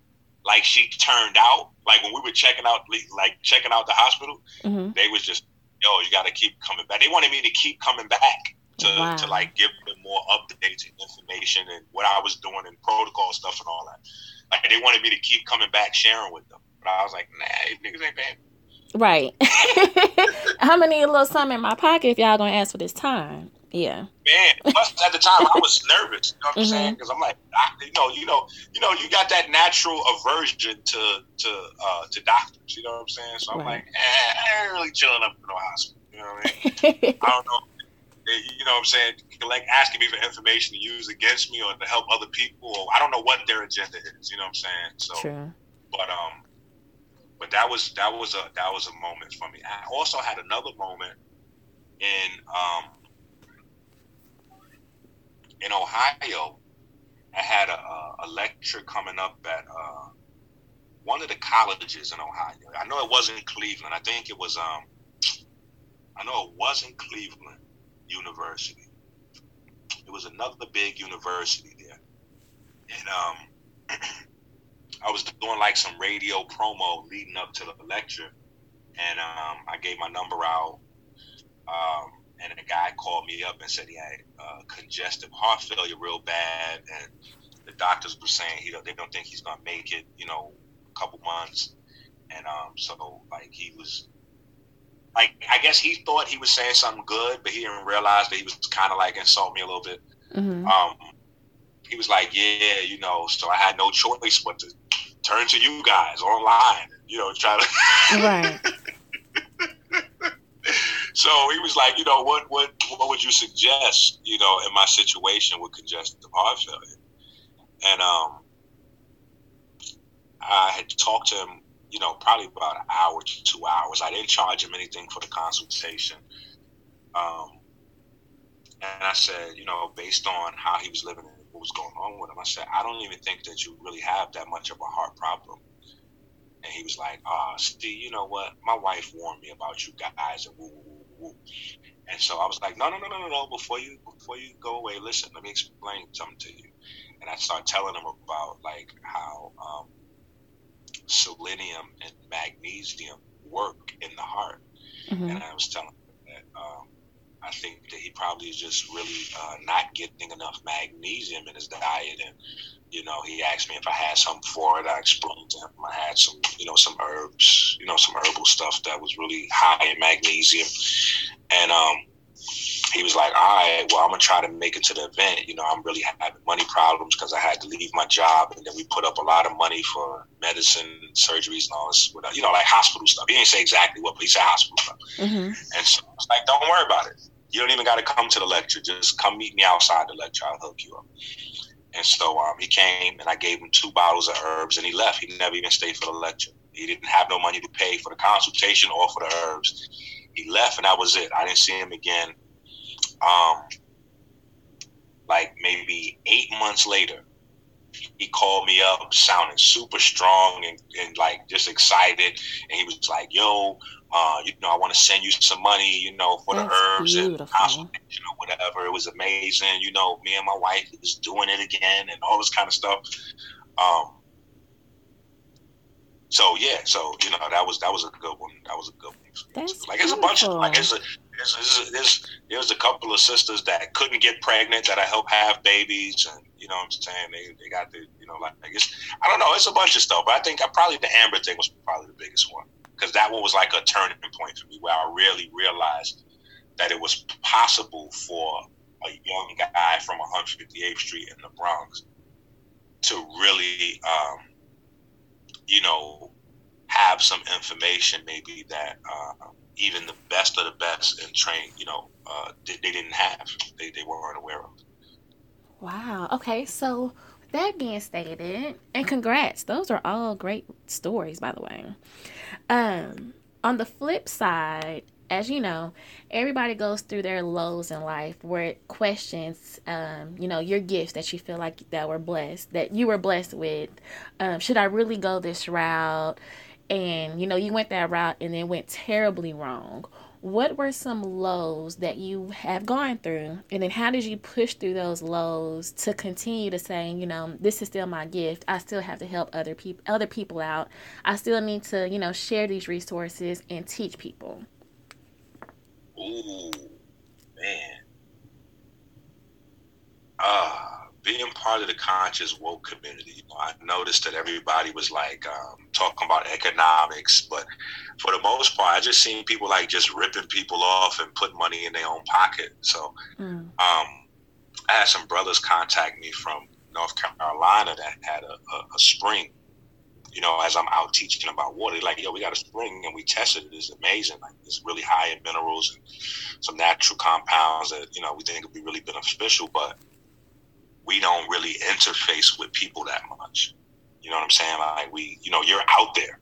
like she turned out, like when we were checking out like checking out the hospital, Mm-hmm. they was just, yo, you got to keep coming back. They wanted me to keep coming back to, Wow. to like give them more updates and information and what I was doing and protocol stuff and all that. Like they wanted me to keep coming back sharing with them. But I was like, nah, these niggas ain't paying. Right. I'm gonna need a little something in my pocket if y'all gonna ask for this time. Yeah. Man, plus at the time I was nervous. You know what I'm Mhm. saying? Because I'm like, doctor, you know, you know, you know, you got that natural aversion to to uh, to doctors. You know what I'm saying? So I'm Right. like, eh, I ain't really chilling up in no hospital. You know what I mean? I don't know. You know what I'm saying? Like asking me for information to use against me or to help other people. Or I don't know what their agenda is. You know what I'm saying? So, True. but um, but that was that was a that was a moment for me. I also had another moment in um in Ohio. I had a, a, lecture coming up at uh, one of the colleges in Ohio. I know it wasn't Cleveland. I think it was um I know it wasn't Cleveland University. It was another big university there. And um I was doing like some radio promo leading up to the lecture, and um, I gave my number out. Um, and a guy called me up and said he had uh, congestive heart failure real bad, and the doctors were saying he they don't think he's gonna make it, you know, a couple months. And um, so like he was, like I guess he thought he was saying something good, but he didn't realize that he was kind of like insulting me a little bit Mm-hmm. um, he was like, "Yeah, you know." So I had no choice but to turn to you guys online, you know, try to. Right. So he was like, "You know, what what what would you suggest? You know, in my situation with congestive heart failure?" And um, I had talked to him, you know, probably about an hour to two hours. I didn't charge him anything for the consultation. Um, and I said, you know, based on how he was living and what was going on with him, I said, I don't even think that you really have that much of a heart problem. And he was like, ah, oh, see, you know what? My wife warned me about you guys and woo. And so I was like, no, no, no, no, no, no. Before you, before you go away, listen, let me explain something to you. And I started telling him about like how um, selenium and magnesium work in the heart. Mm-hmm. And I was telling him that um, I think that he probably is just really uh, not getting enough magnesium in his diet. And, you know, he asked me if I had something for it. I explained to him I had some, you know, some herbs, you know, some herbal stuff that was really high in magnesium. And um, he was like, all right, well, I'm going to try to make it to the event. You know, I'm really having money problems because I had to leave my job. And then we put up a lot of money for medicine, surgeries, and all this, you know, like hospital stuff. He didn't say exactly what, but he said hospital stuff. Mm-hmm. And so I was like, don't worry about it you don't even got to come to the lecture. Just come meet me outside the lecture. I'll hook you up. And so um, he came and I gave him two bottles of herbs and he left. He never even stayed for the lecture. He didn't have no money to pay for the consultation or for the herbs. He left and that was it. I didn't see him again. Um, like maybe eight months later, he called me up sounding super strong and, and like just excited. And he was like, yo, uh, you know, I want to send you some money, you know, for That's the herbs beautiful. and consultation or whatever. It was amazing. You know, me and my wife was doing it again and all this kind of stuff. Um, so yeah, so you know that was that was a good one. That was a good one. That's like it's a bunch of like it's a there's, there's, a couple of sisters that couldn't get pregnant that I helped have babies, and you know what I'm saying? They, they got the you know like it's I don't know it's a bunch of stuff, but I think I, probably the Amber thing was probably the biggest one because that one was like a turning point for me where I really realized that it was possible for a young guy from 158th Street in the Bronx to really, um, you know, have some information maybe that uh, even the best of the best and trained, you know, uh, they, they, didn't have, they, they weren't aware of. Wow. Okay. So that being stated, and congrats, those are all great stories, by the way. Um, on the flip side, as you know, everybody goes through their lows in life where it questions, um, you know, your gifts that you feel like that were blessed, that you were blessed with. Um, should I really go this route? And, you know, you went that route and then went terribly wrong. What were some lows that you have gone through? And then how did you push through those lows to continue to say you know this is still my gift. I still have to help other people other people out. I still need to you know share these resources and teach people. Ooh man. Ah being part of the conscious woke community, you know, I noticed that everybody was like um, talking about economics, but for the most part, I just seen people like just ripping people off and putting money in their own pocket. So, mm. um, I had some brothers contact me from North Carolina that had a, a, a spring. You know, as I'm out teaching about water, like, yo, we got a spring and we tested it. It's amazing. Like, it's really high in minerals and some natural compounds that you know we think would be really beneficial, but we don't really interface with people that much. You know what I'm saying? Like we, you know, you're out there.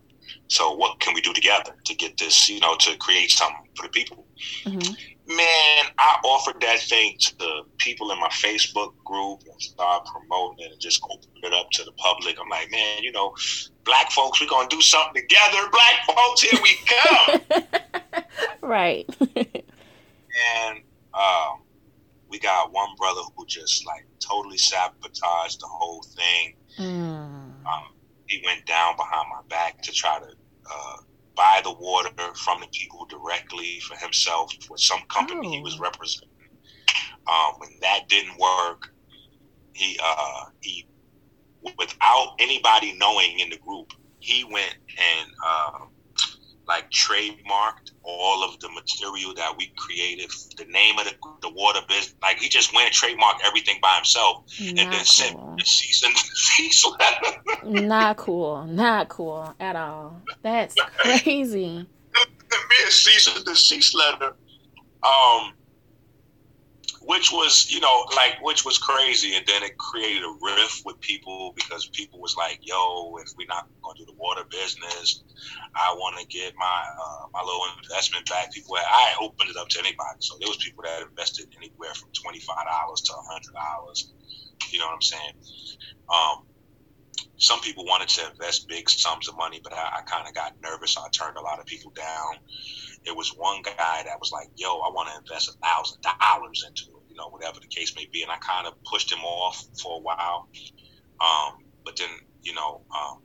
So what can we do together to get this, you know, to create something for the people? Mm-hmm. Man, I offered that thing to the people in my Facebook group and started promoting it and just opened it up to the public. I'm like, man, you know, black folks, we're gonna do something together. Black folks, here we come. right. and um, we got one brother who just like totally sabotaged the whole thing. Mm. Um, he went down behind my back to try to uh, buy the water from the people directly for himself for some company oh. he was oh. representing. Um, when that didn't work, he uh, he without anybody knowing in the group, he went and uh, like trademarked all of the material that we created, the name of the, the water business. Like he just went and trademarked everything by himself Not and then cool. sent the cease and letter. Not cool. Not cool at all. That's crazy. Me a cease and desist letter. Um, which was you know like which was crazy. And then it created a rift with people because people was like yo if we're not going to do the water business i want to get my uh, my little investment back. People i opened it up to anybody. So there was people that invested anywhere from $25 to $100 you know what i'm saying? Um, some people wanted to invest big sums of money but i, I kind of got nervous. So i turned a lot of people down. It was one guy that was like, "Yo, I want to invest a thousand dollars into it," you know, whatever the case may be, and I kind of pushed him off for a while. Um, but then, you know, um,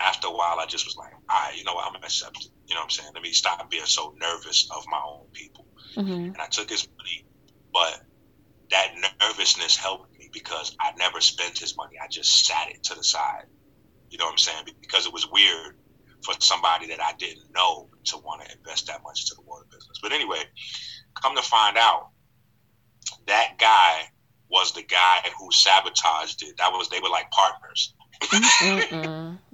after a while, I just was like, "All right, you know what? I'm gonna accept it." You know what I'm saying? Let me stop being so nervous of my own people. Mm-hmm. And I took his money, but that nervousness helped me because I never spent his money. I just sat it to the side. You know what I'm saying? Because it was weird for somebody that I didn't know to want to invest that much into the water business. But anyway, come to find out, that guy was the guy who sabotaged it. That was they were like partners.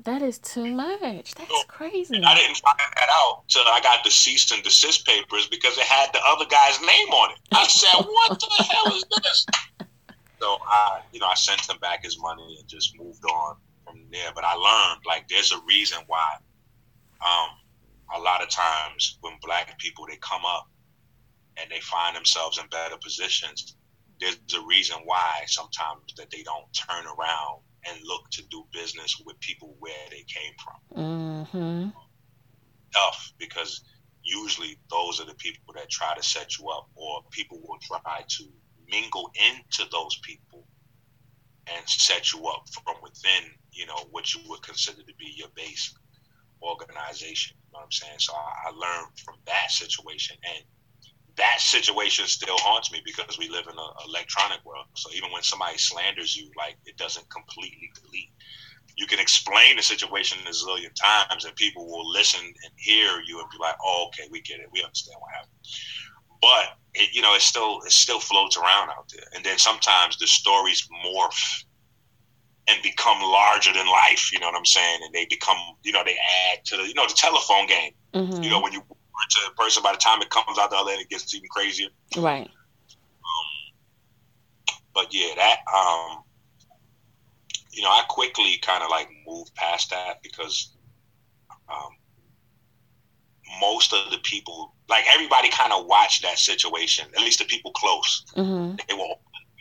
that is too much. That's so, crazy. I didn't find that out till I got the cease and desist papers because it had the other guy's name on it. I said, "What the hell is this?" So I, you know, I sent him back his money and just moved on from there. But I learned like there's a reason why um, a lot of times when black people they come up and they find themselves in better positions, there's a reason why sometimes that they don't turn around and look to do business with people where they came from. Mm-hmm. Tough because usually those are the people that try to set you up, or people will try to mingle into those people and set you up from within, you know, what you would consider to be your base organization. You know what I'm saying? So I, I learned from that situation, and that situation still haunts me because we live in an electronic world. So even when somebody slanders you, like it doesn't completely delete. You can explain the situation a zillion times, and people will listen and hear you and be like, "Oh, okay, we get it. We understand what happened." But it, you know, it still it still floats around out there, and then sometimes the stories morph and become larger than life. You know what I'm saying? And they become, you know, they add to the, you know, the telephone game. Mm-hmm. You know, when you to a person, by the time it comes out the other end, it gets even crazier. Right. Um, but yeah, that, um, you know, I quickly kind of like moved past that because um, most of the people, like everybody, kind of watched that situation. At least the people close, mm-hmm. they were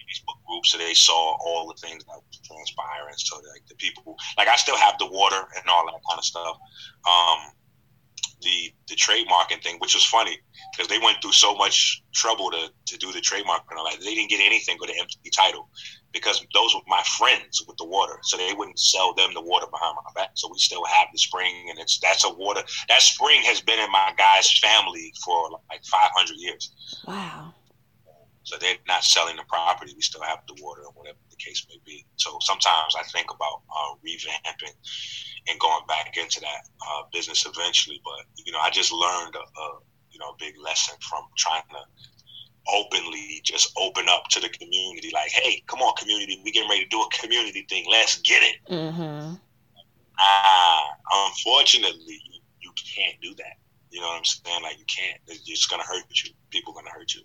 Facebook groups, so they saw all the things that was transpiring. So like the people, like I still have the water and all that kind of stuff. Um, the the trademarking thing, which was funny because they went through so much trouble to, to do the trademark and all that. They didn't get anything but an empty title because those were my friends with the water, so they wouldn't sell them the water behind my back. So we still have the spring, and it's that's a water that spring has been in my guy's family for like 500 years. Wow. So they're not selling the property. We still have the water or whatever the case may be. So sometimes I think about uh, revamping and going back into that uh, business eventually. But you know, I just learned a, a you know a big lesson from trying to openly just open up to the community. Like, hey, come on, community, we getting ready to do a community thing. Let's get it. Mm-hmm. Ah, unfortunately, you, you can't do that. You know what I'm saying? Like, you can't. It's just gonna hurt you. People gonna hurt you.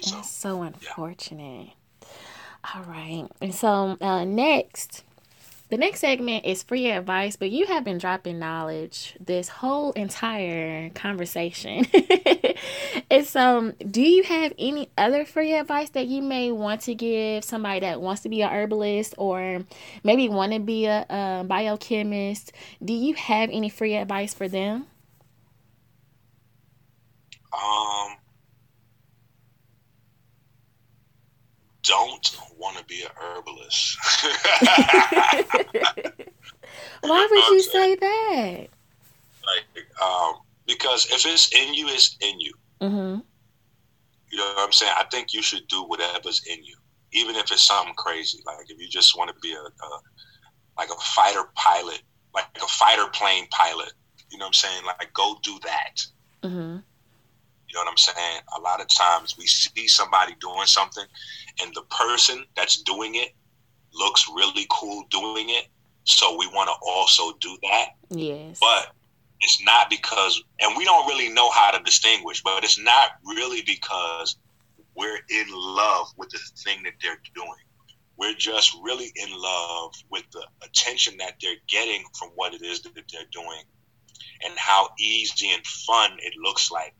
So, That's so unfortunate. Yeah. All right. And so uh, next, the next segment is free advice, but you have been dropping knowledge this whole entire conversation. and so, do you have any other free advice that you may want to give somebody that wants to be a herbalist or maybe want to be a, a biochemist? Do you have any free advice for them? Um, don't want to be a herbalist. Why would you say that? Like, um, because if it's in you, it's in you. Mm-hmm. You know what I'm saying? I think you should do whatever's in you, even if it's something crazy. Like if you just want to be a, a like a fighter pilot, like a fighter plane pilot. You know what I'm saying? Like go do that. Mm-hmm. You know what I'm saying? A lot of times we see somebody doing something and the person that's doing it looks really cool doing it. So we want to also do that. Yes. But it's not because, and we don't really know how to distinguish, but it's not really because we're in love with the thing that they're doing. We're just really in love with the attention that they're getting from what it is that they're doing and how easy and fun it looks like.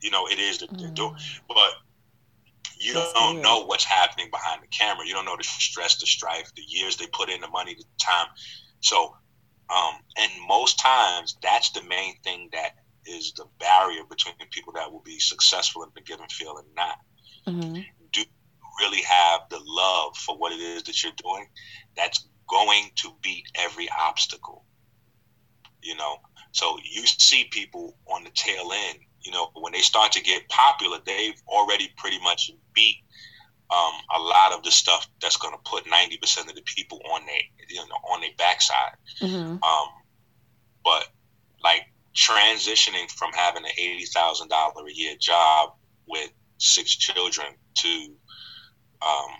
You know, it is that they're doing. Mm. But you That's don't weird. know what's happening behind the camera. You don't know the stress, the strife, the years they put in, the money, the time. So, um, and most times that's the main thing that is the barrier between people that will be successful in the given field and not. Mm-hmm. Do really have the love for what it is that you're doing? That's going to beat every obstacle. You know, so you see people on the tail end. You know, when they start to get popular, they've already pretty much beat um, a lot of the stuff that's going to put ninety percent of the people on their you know on their backside. Mm-hmm. Um, but like transitioning from having an eighty thousand dollar a year job with six children to um,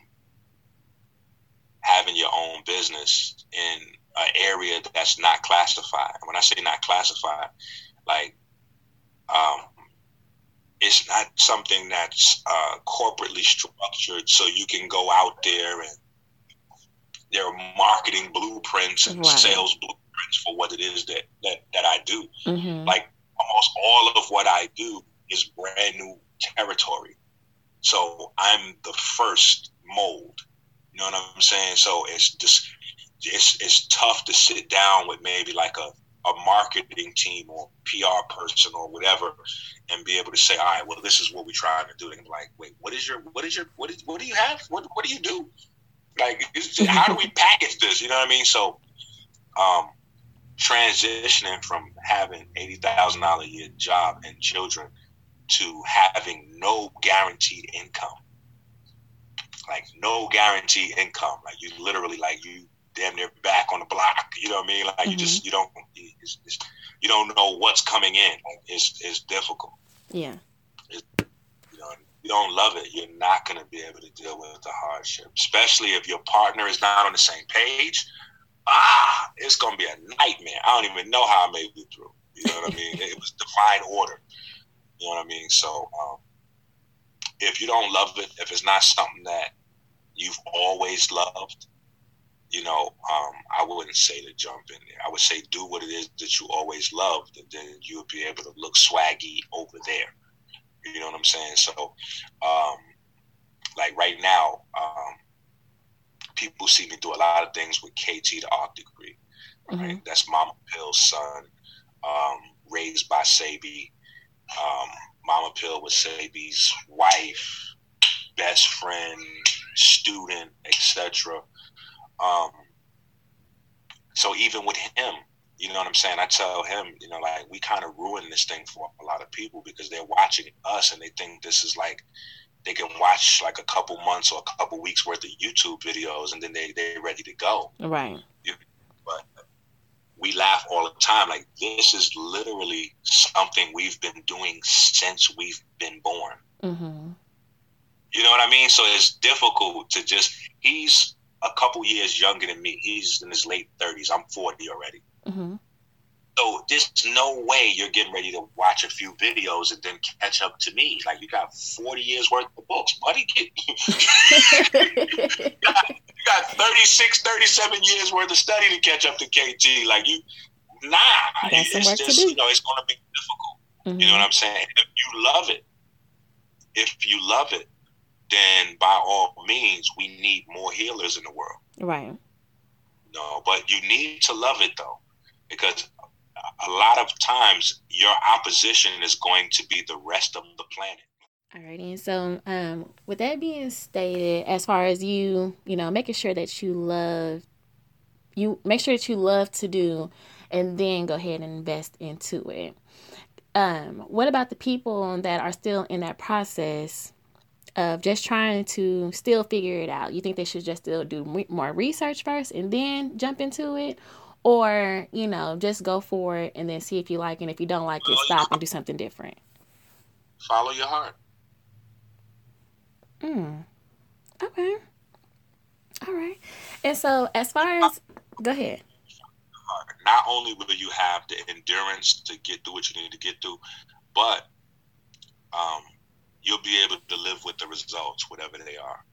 having your own business in an area that's not classified. When I say not classified, like um, it's not something that's uh, corporately structured, so you can go out there and there are marketing blueprints and right. sales blueprints for what it is that that, that I do. Mm-hmm. Like almost all of what I do is brand new territory. So I'm the first mold. You know what I'm saying? So it's just it's it's tough to sit down with maybe like a a marketing team or PR person or whatever, and be able to say, all right, well, this is what we're trying to do. And like, wait, what is your, what is your, what is, what do you have? What, what do you do? Like, how do we package this? You know what I mean? So, um, transitioning from having eighty thousand dollar a year job and children to having no guaranteed income, like no guaranteed income, like you literally like you damn near back on the block. You know what I mean? Like mm-hmm. you just you don't it's, it's, you don't know what's coming in. Like it's it's difficult. Yeah. It's, you know, you don't love it, you're not going to be able to deal with the hardship, especially if your partner is not on the same page. Ah, it's going to be a nightmare. I don't even know how I made it through. You know what I mean? It was divine order. You know what I mean? So, um, if you don't love it, if it's not something that you've always loved, you know, um, I wouldn't say to jump in there. I would say do what it is that you always loved, and then you'll be able to look swaggy over there. You know what I'm saying? So, um, like right now, um, people see me do a lot of things with KT the art degree. Right? Mm-hmm. That's Mama Pill's son, um, raised by Sebi. Um, Mama Pill was Sebi's wife, best friend, student, etc. Um, so even with him, you know what I'm saying? I tell him, you know, like we kind of ruined this thing for a lot of people because they're watching us and they think this is like they can watch like a couple months or a couple weeks worth of YouTube videos and then they they're ready to go. Right. But we laugh all the time. Like this is literally something we've been doing since we've been born. Mm-hmm. You know what I mean? So it's difficult to just. He's a couple years younger than me. He's in his late thirties. I'm forty already. Mm-hmm. So there's no way you're getting ready to watch a few videos and then catch up to me. Like you got 40 years worth of books, buddy. you, got, you got 36, 37 years worth of study to catch up to KT. Like you, nah. That's It's just, you know, it's going to be difficult. Mm-hmm. You know what I'm saying? If you love it, if you love it, then by all means, we need more healers in the world. Right. No, but you need to love it though, because a lot of times your opposition is going to be the rest of the planet. Alrighty, and so um, with that being stated, as far as you, you know, making sure that you love, you make sure that you love to do, and then go ahead and invest into it. Um, what about the people that are still in that process of just trying to still figure it out? You think they should just still do more research first and then jump into it? Or, you know, just go for it and then see if you like it. And if you don't like it, stop and do something different. Follow your heart. Hmm. Okay. All right. And so, as far as, go ahead. Not only will you have the endurance to get through what you need to get through, but um, you'll be able to live with the results, whatever they are.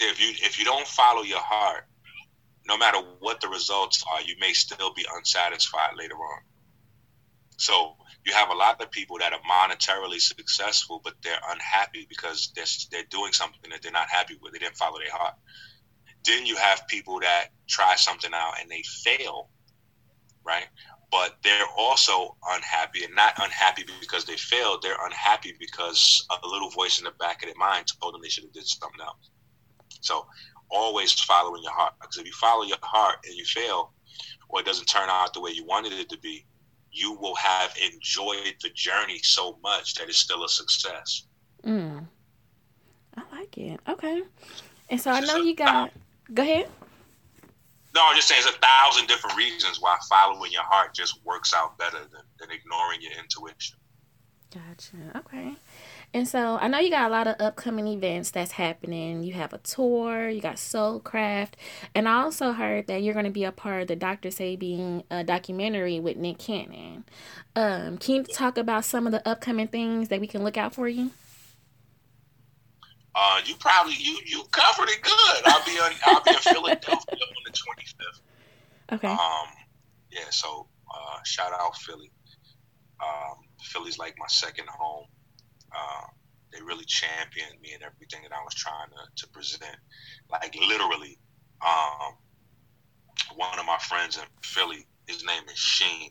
If you if you don't follow your heart, no matter what the results are, you may still be unsatisfied later on. So you have a lot of people that are monetarily successful, but they're unhappy because they're, they're doing something that they're not happy with. They didn't follow their heart. Then you have people that try something out and they fail, right? But they're also unhappy and not unhappy because they failed. They're unhappy because a little voice in the back of their mind told them they should have did something else. So always following your heart. Because if you follow your heart and you fail, or it doesn't turn out the way you wanted it to be, you will have enjoyed the journey so much that it's still a success. Mm. I like it. Okay. And so I know you got. Go ahead. No, I'm just saying there's a thousand different reasons why following your heart just works out better than, than ignoring your intuition. Gotcha. Okay. And so I know you got a lot of upcoming events that's happening. You have a tour, you got Soulcraft, and I also heard that you're going to be a part of the Dr. Sebi uh, documentary with Nick Cannon. Um, can you talk about some of the upcoming things that we can look out for you? Uh, you probably you you covered it good. I'll be on I'll be in Philadelphia on the 25th. Okay. Um, yeah. So uh, shout out Philly. Um, Philly's like my second home. Uh, they really championed me and everything that I was trying to, to present. Like literally, um, one of my friends in Philly, his name is Sheen.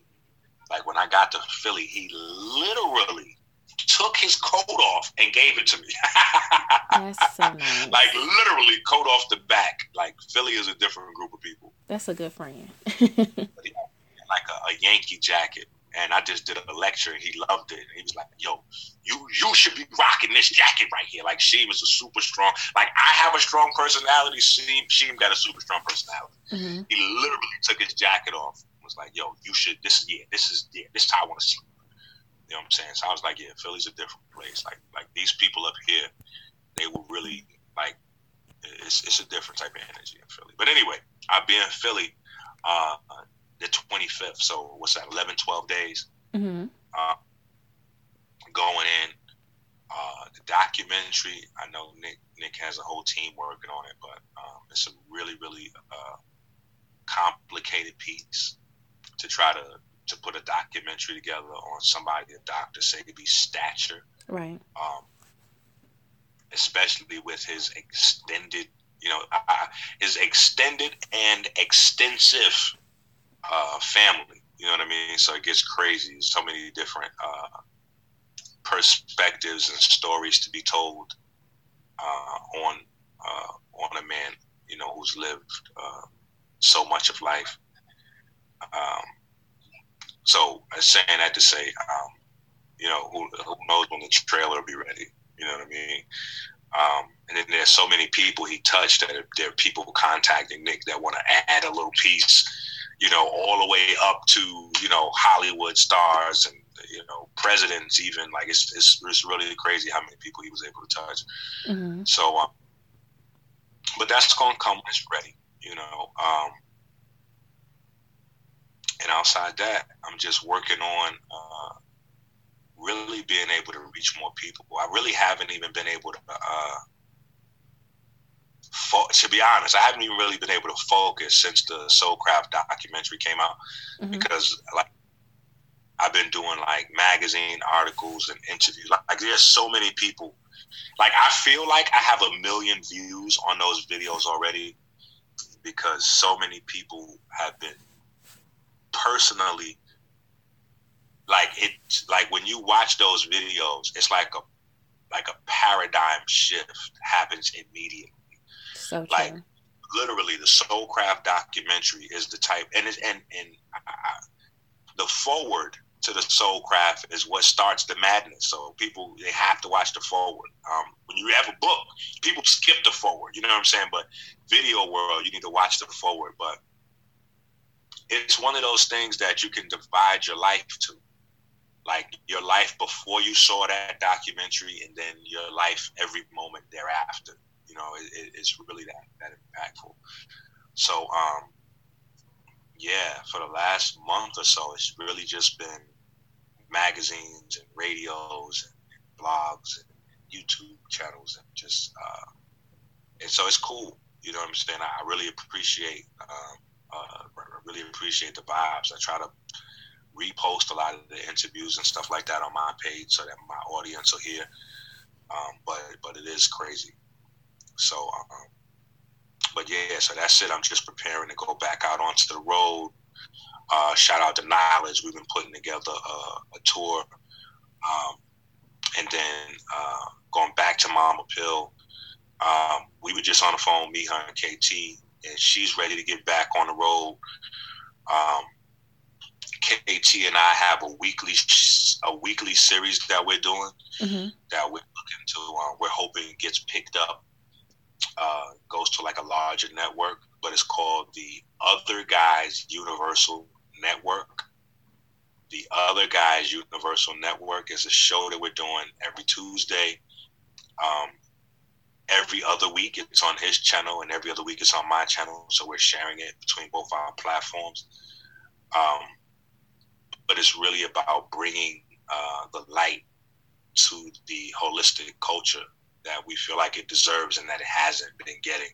Like when I got to Philly, he literally took his coat off and gave it to me. That's so nice. Like literally coat off the back. Like Philly is a different group of people. That's a good friend. like a, a Yankee jacket and I just did a lecture and he loved it. And he was like, "Yo, you you should be rocking this jacket right here." Like Sheem is a super strong. Like I have a strong personality. Sheem Sheem got a super strong personality. Mm-hmm. He literally took his jacket off. and Was like, "Yo, you should. This is yeah. This is yeah. This is how I want to see." You. know what I'm saying? So I was like, "Yeah, Philly's a different place. Like like these people up here, they will really like. It's it's a different type of energy in Philly. But anyway, I'll be in Philly. Uh, the 25th. So what's that? 11, 12 days. Mm-hmm. Uh, going in. Uh, the documentary. I know Nick Nick has a whole team working on it, but um, it's a really really uh, complicated piece to try to to put a documentary together on somebody of Dr. Sebi's stature. Right. Um, especially with his extended, you know, uh, his extended and extensive uh, family. You know what I mean? So it gets crazy. So many different uh, perspectives and stories to be told uh, on uh, on a man, you know, who's lived uh, so much of life. Um, so I'm saying that to say, um, you know, who, who knows when the trailer will be ready? You know what I mean? Um, and then there's so many people he touched that there are people contacting Nick that want to add a little piece you know, all the way up to, you know, Hollywood stars and, you know, presidents even. Like, it's, it's, it's really crazy how many people he was able to touch. Mm-hmm. So, um, but that's going to come when it's ready, you know. And outside that, I'm just working on uh, really being able to reach more people. I really haven't even been able to uh, fo- to be honest, I haven't even really been able to focus since the Soulcraft documentary came out mm-hmm. because like I've been doing like magazine articles and interviews. Like, like there's so many people. Like I feel like I have a million views on those videos already because so many people have been personally like it like when you watch those videos it's like a like a paradigm shift happens immediately so true. Like literally, the Soulcraft documentary is the type, and it, and and I, the foreword to the Soulcraft is what starts the madness. So people they have to watch the foreword. Um, when you have a book, people skip the foreword. You know what I'm saying? But video world, you need to watch the foreword. But it's one of those things that you can divide your life to. Like your life before you saw that documentary, and then your life every moment thereafter. You know, it, it's really that that impactful. So, um, yeah, for the last month or so, it's really just been magazines and radios and blogs and YouTube channels and just uh, and so it's cool. You know what I'm saying? I really appreciate um, uh, really appreciate the vibes. I try to repost a lot of the interviews and stuff like that on my page so that my audience will hear. Um, but but it is crazy. So, um, but yeah, so that's it. I'm just preparing to go back out onto the road. Uh, shout out to Knowledge. We've been putting together a, a tour, um, and then uh, going back to Mama Pill. Um, we were just on the phone, me, her, and KT, and she's ready to get back on the road. Um, KT and I have a weekly a weekly series that we're doing mm-hmm. that we're looking to. Uh, we're hoping gets picked up, uh, goes to like a larger network, but it's called the Other Guys Universal Network. The Other Guys Universal Network is a show that we're doing every Tuesday. Um, every other week it's on his channel, and every other week it's on my channel. So we're sharing it between both our platforms. Um, but it's really about bringing uh, the light to the holistic culture that we feel like it deserves and that it hasn't been getting.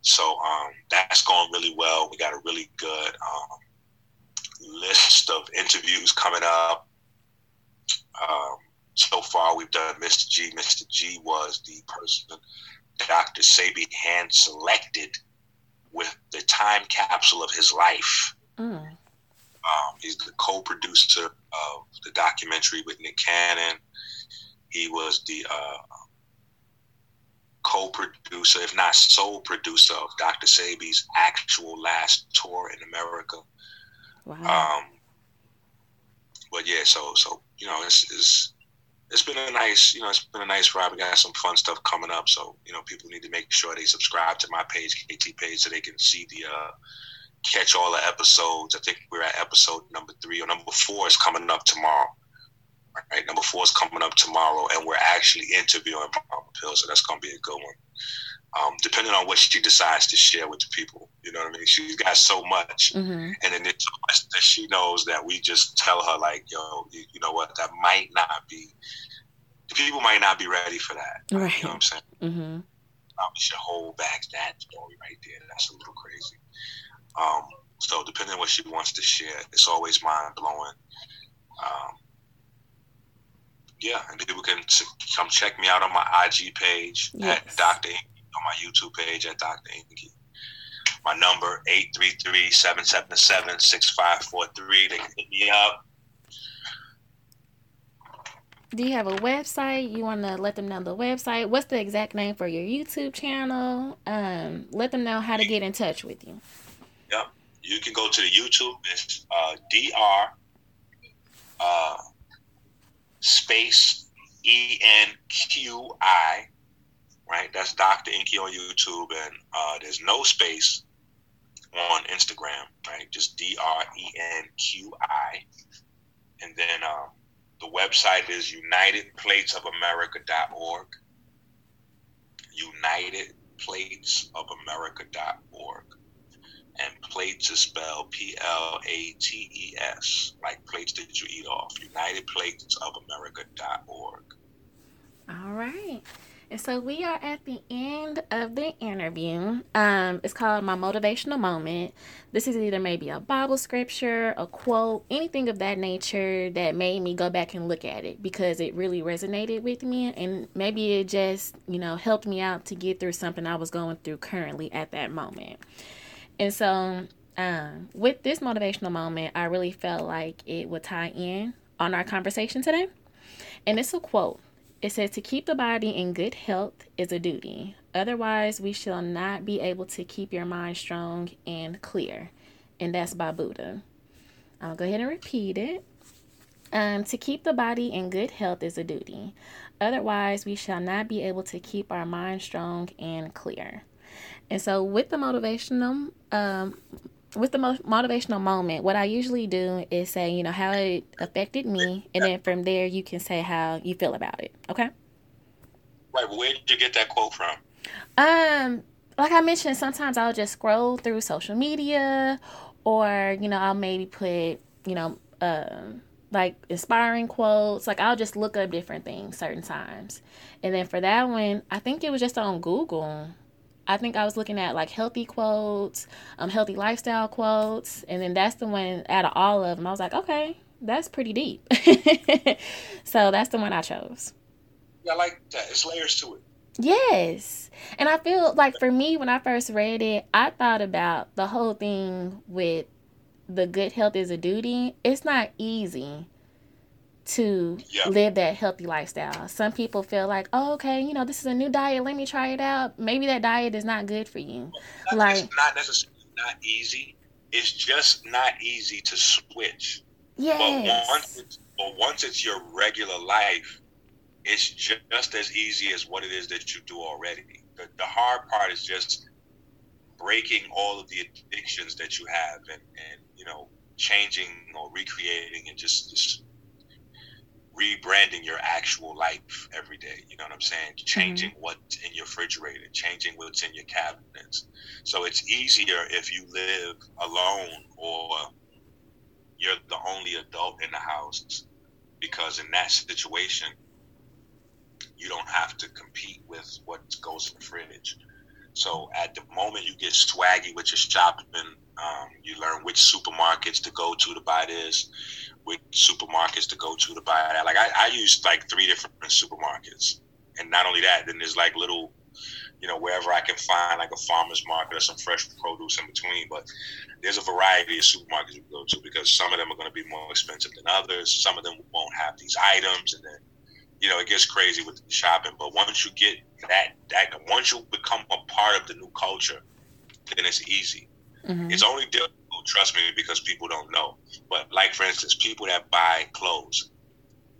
So um, that's going really well. We got a really good um, list of interviews coming up. So far, we've done Mr. G. Mr. G was the person Dr. Sebi hand selected with the time capsule of his life. Mm. Um, he's the co-producer of the documentary with Nick Cannon. He was the uh, co-producer, if not sole producer, of Dr. Sebi's actual last tour in America. Wow. Um, but yeah, so so you know, it's, it's it's been a nice, you know, it's been a nice ride. We got some fun stuff coming up, so you know, people need to make sure they subscribe to my page, KT page, so they can see the uh, catch all the episodes. I think we're at episode number three or number four is coming up tomorrow. Right, number four is coming up tomorrow, and we're actually interviewing Mama Pill, so that's gonna be a good one. Um, depending on what she decides to share with the people, you know what I mean. She's got so much, mm-hmm. and then it's so much that she knows that we just tell her like, "Yo, you, you, know what? That might not be. The people might not be ready for that. Right? You know what I'm saying? Mm-hmm. We should hold back that story right there. That's a little crazy. Um, so depending on what she wants to share, it's always mind blowing. Um, yeah, and people can come check me out on my IG page yes. at Dr. On my YouTube page at Dr. Enqi. My number, 833-777-6543. They can hit me up. Do you have a website? You want to let them know the website? What's the exact name for your YouTube channel? Um, let them know how to get in touch with you. Yep. You can go to the YouTube. It's uh, dr uh, space e n q i. Right. That's Doctor Enqi on YouTube, and uh, there's no space on Instagram. Right. Just D R E N Q I, and then uh, the website is UnitedPlatesOfAmerica.org. UnitedPlatesOfAmerica.org and plates is spelled P L A T E S, like plates that you eat off. UnitedPlatesOfAmerica.org. All right. So we are at the end of the interview. Um, it's called My Motivational Moment. This is either maybe a Bible scripture, a quote, anything of that nature that made me go back and look at it because it really resonated with me. And maybe it just, you know, helped me out to get through something I was going through currently at that moment. And so, um, with this motivational moment, I really felt like it would tie in on our conversation today. And it's a quote. It says, To keep the body in good health is a duty. Otherwise, we shall not be able to keep your mind strong and clear. And that's by Buddha. I'll go ahead and repeat it. Um, to keep the body in good health is a duty. Otherwise, we shall not be able to keep our mind strong and clear. And so with the motivational um with the motivational moment, what I usually do is say, you know, how it affected me, and then from there you can say how you feel about it. Okay. Right. Where did you get that quote from? Um, like I mentioned, sometimes I'll just scroll through social media, or you know, I'll maybe put, you know, um, like inspiring quotes. Like I'll just look up different things certain times. And then for that one, I think it was just on Google. I think I was looking at like healthy quotes, um, healthy lifestyle quotes, and then that's the one out of all of them. I was like, okay, that's pretty deep. so that's the one I chose. Yeah, I like that. It's layers to it. Yes. And I feel like for me, when I first read it, I thought about the whole thing with the good health is a duty. It's not easy to Yeah. live that healthy lifestyle. Some people feel like, oh, okay, you know, this is a new diet. Let me try it out. Maybe that diet is not good for you. Not- Like- it's not necessarily not easy. It's just not easy to switch. But once it's, but once it's your regular life, it's just as easy as what it is that you do already. The, the hard part is just breaking all of the addictions that you have and, and you know changing or recreating and just, just rebranding your actual life every day. You know what I'm saying? Changing what's in your refrigerator, changing what's in your cabinets. So it's easier if you live alone or you're the only adult in the house because in that situation you don't have to compete with what goes in the fridge. So at the moment you get swaggy with your shopping, um, you learn which supermarkets to go to to buy this, which supermarkets to go to to buy that. Like I, I use like three different supermarkets, and not only that, then there's like little, you know, wherever I can find like a farmer's market or some fresh produce in between. But there's a variety of supermarkets you go to because some of them are going to be more expensive than others. Some of them won't have these items, and then you know it gets crazy with shopping. But once you get that, that once you become a part of the new culture, then it's easy. Mhm. It's only difficult, trust me, because people don't know. But like for instance, people that buy clothes,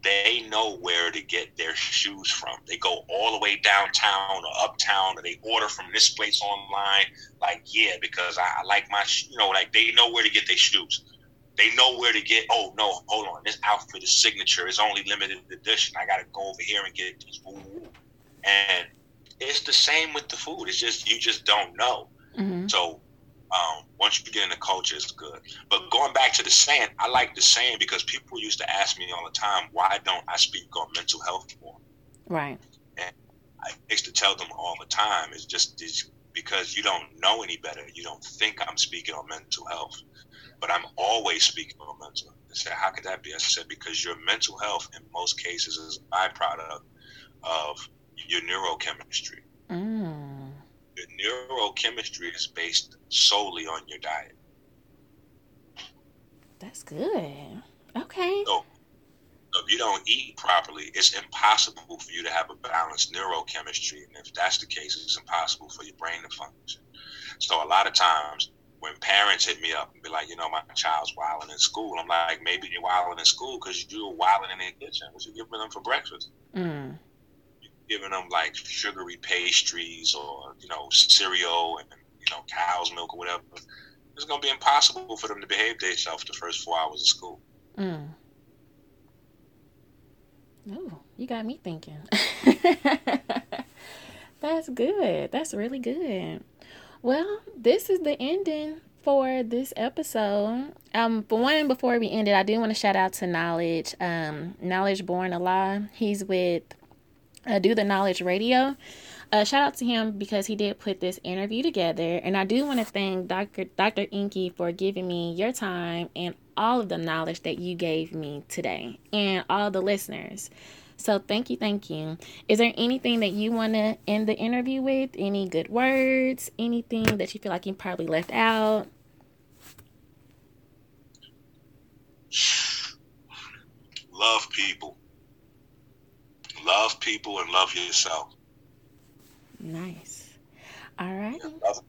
they know where to get their shoes from. They go all the way downtown or uptown, or they order from this place online. Like, yeah, because I, I like my, sh-, you know, like they know where to get their shoes. They know where to get. Oh no, hold on, this outfit is signature. It's only limited edition. I got to go over here and get woo. And it's the same with the food. It's just you just don't know. Mhm. So um, once you get in the culture, it's good. But going back to the saying, I like the saying because people used to ask me all the time, why don't I speak on mental health more? Right. And I used to tell them all the time, it's just it's because you don't know any better. You don't think I'm speaking on mental health, but I'm always speaking on mental. health. They said, how could that be? I said, because your mental health in most cases is a byproduct of your neurochemistry. Mm. Your neurochemistry is based solely on your diet. That's good. Okay. So, if you don't eat properly, it's impossible for you to have a balanced neurochemistry. And if that's the case, it's impossible for your brain to function. So a lot of times when parents hit me up and be like, you know, my child's wilding in school, I'm like, maybe you're wilding in school because you're wilding in the kitchen. What you giving them for breakfast? Mm. Giving them like sugary pastries or, you know, cereal and, you know, cow's milk or whatever. It's to be impossible for them to behave themselves the first four hours of school. Mm. Oh, you got me thinking. That's good. That's really good. Well, this is the ending for this episode. Um, for one, before we end it, I do want to shout out to Knowledge. Um, Knowledge Born Allah. He's with uh, Do the Knowledge Radio. Uh, shout out to him because he did put this interview together, and I do want to thank Dr. Dr. Enqi for giving me your time and all of the knowledge that you gave me today, and all the listeners. So thank you, thank you. Is there anything that you want to end the interview with? Any good words? Anything that you feel like you probably left out? love people love people and love yourself Nice. All right. love,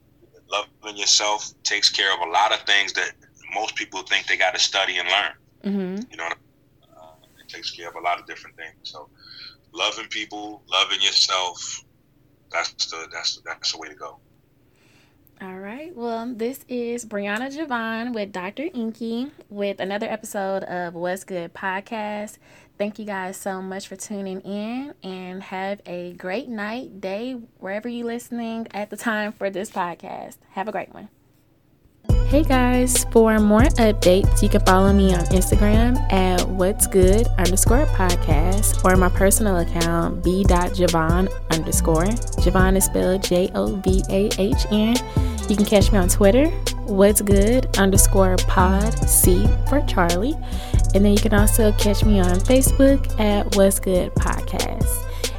loving yourself takes care of a lot of things that most people think they got to study and learn Mm-hmm. you know uh, it takes care of a lot of different things so loving people loving yourself that's the that's that's the way to go All right. Well, this is Brianna Jovahn with Dr. Enqi with another episode of What's Good podcast. Thank you guys so much for tuning in and have a great night, day, wherever you're listening at the time for this podcast. Have a great one. Hey guys, for more updates, you can follow me on Instagram at what's good underscore podcast or my personal account b.jovahn underscore. Jovahn is spelled J O V A H N. You can catch me on Twitter, what's good underscore pod C for Charlie. And then you can also catch me on Facebook at what's good podcast.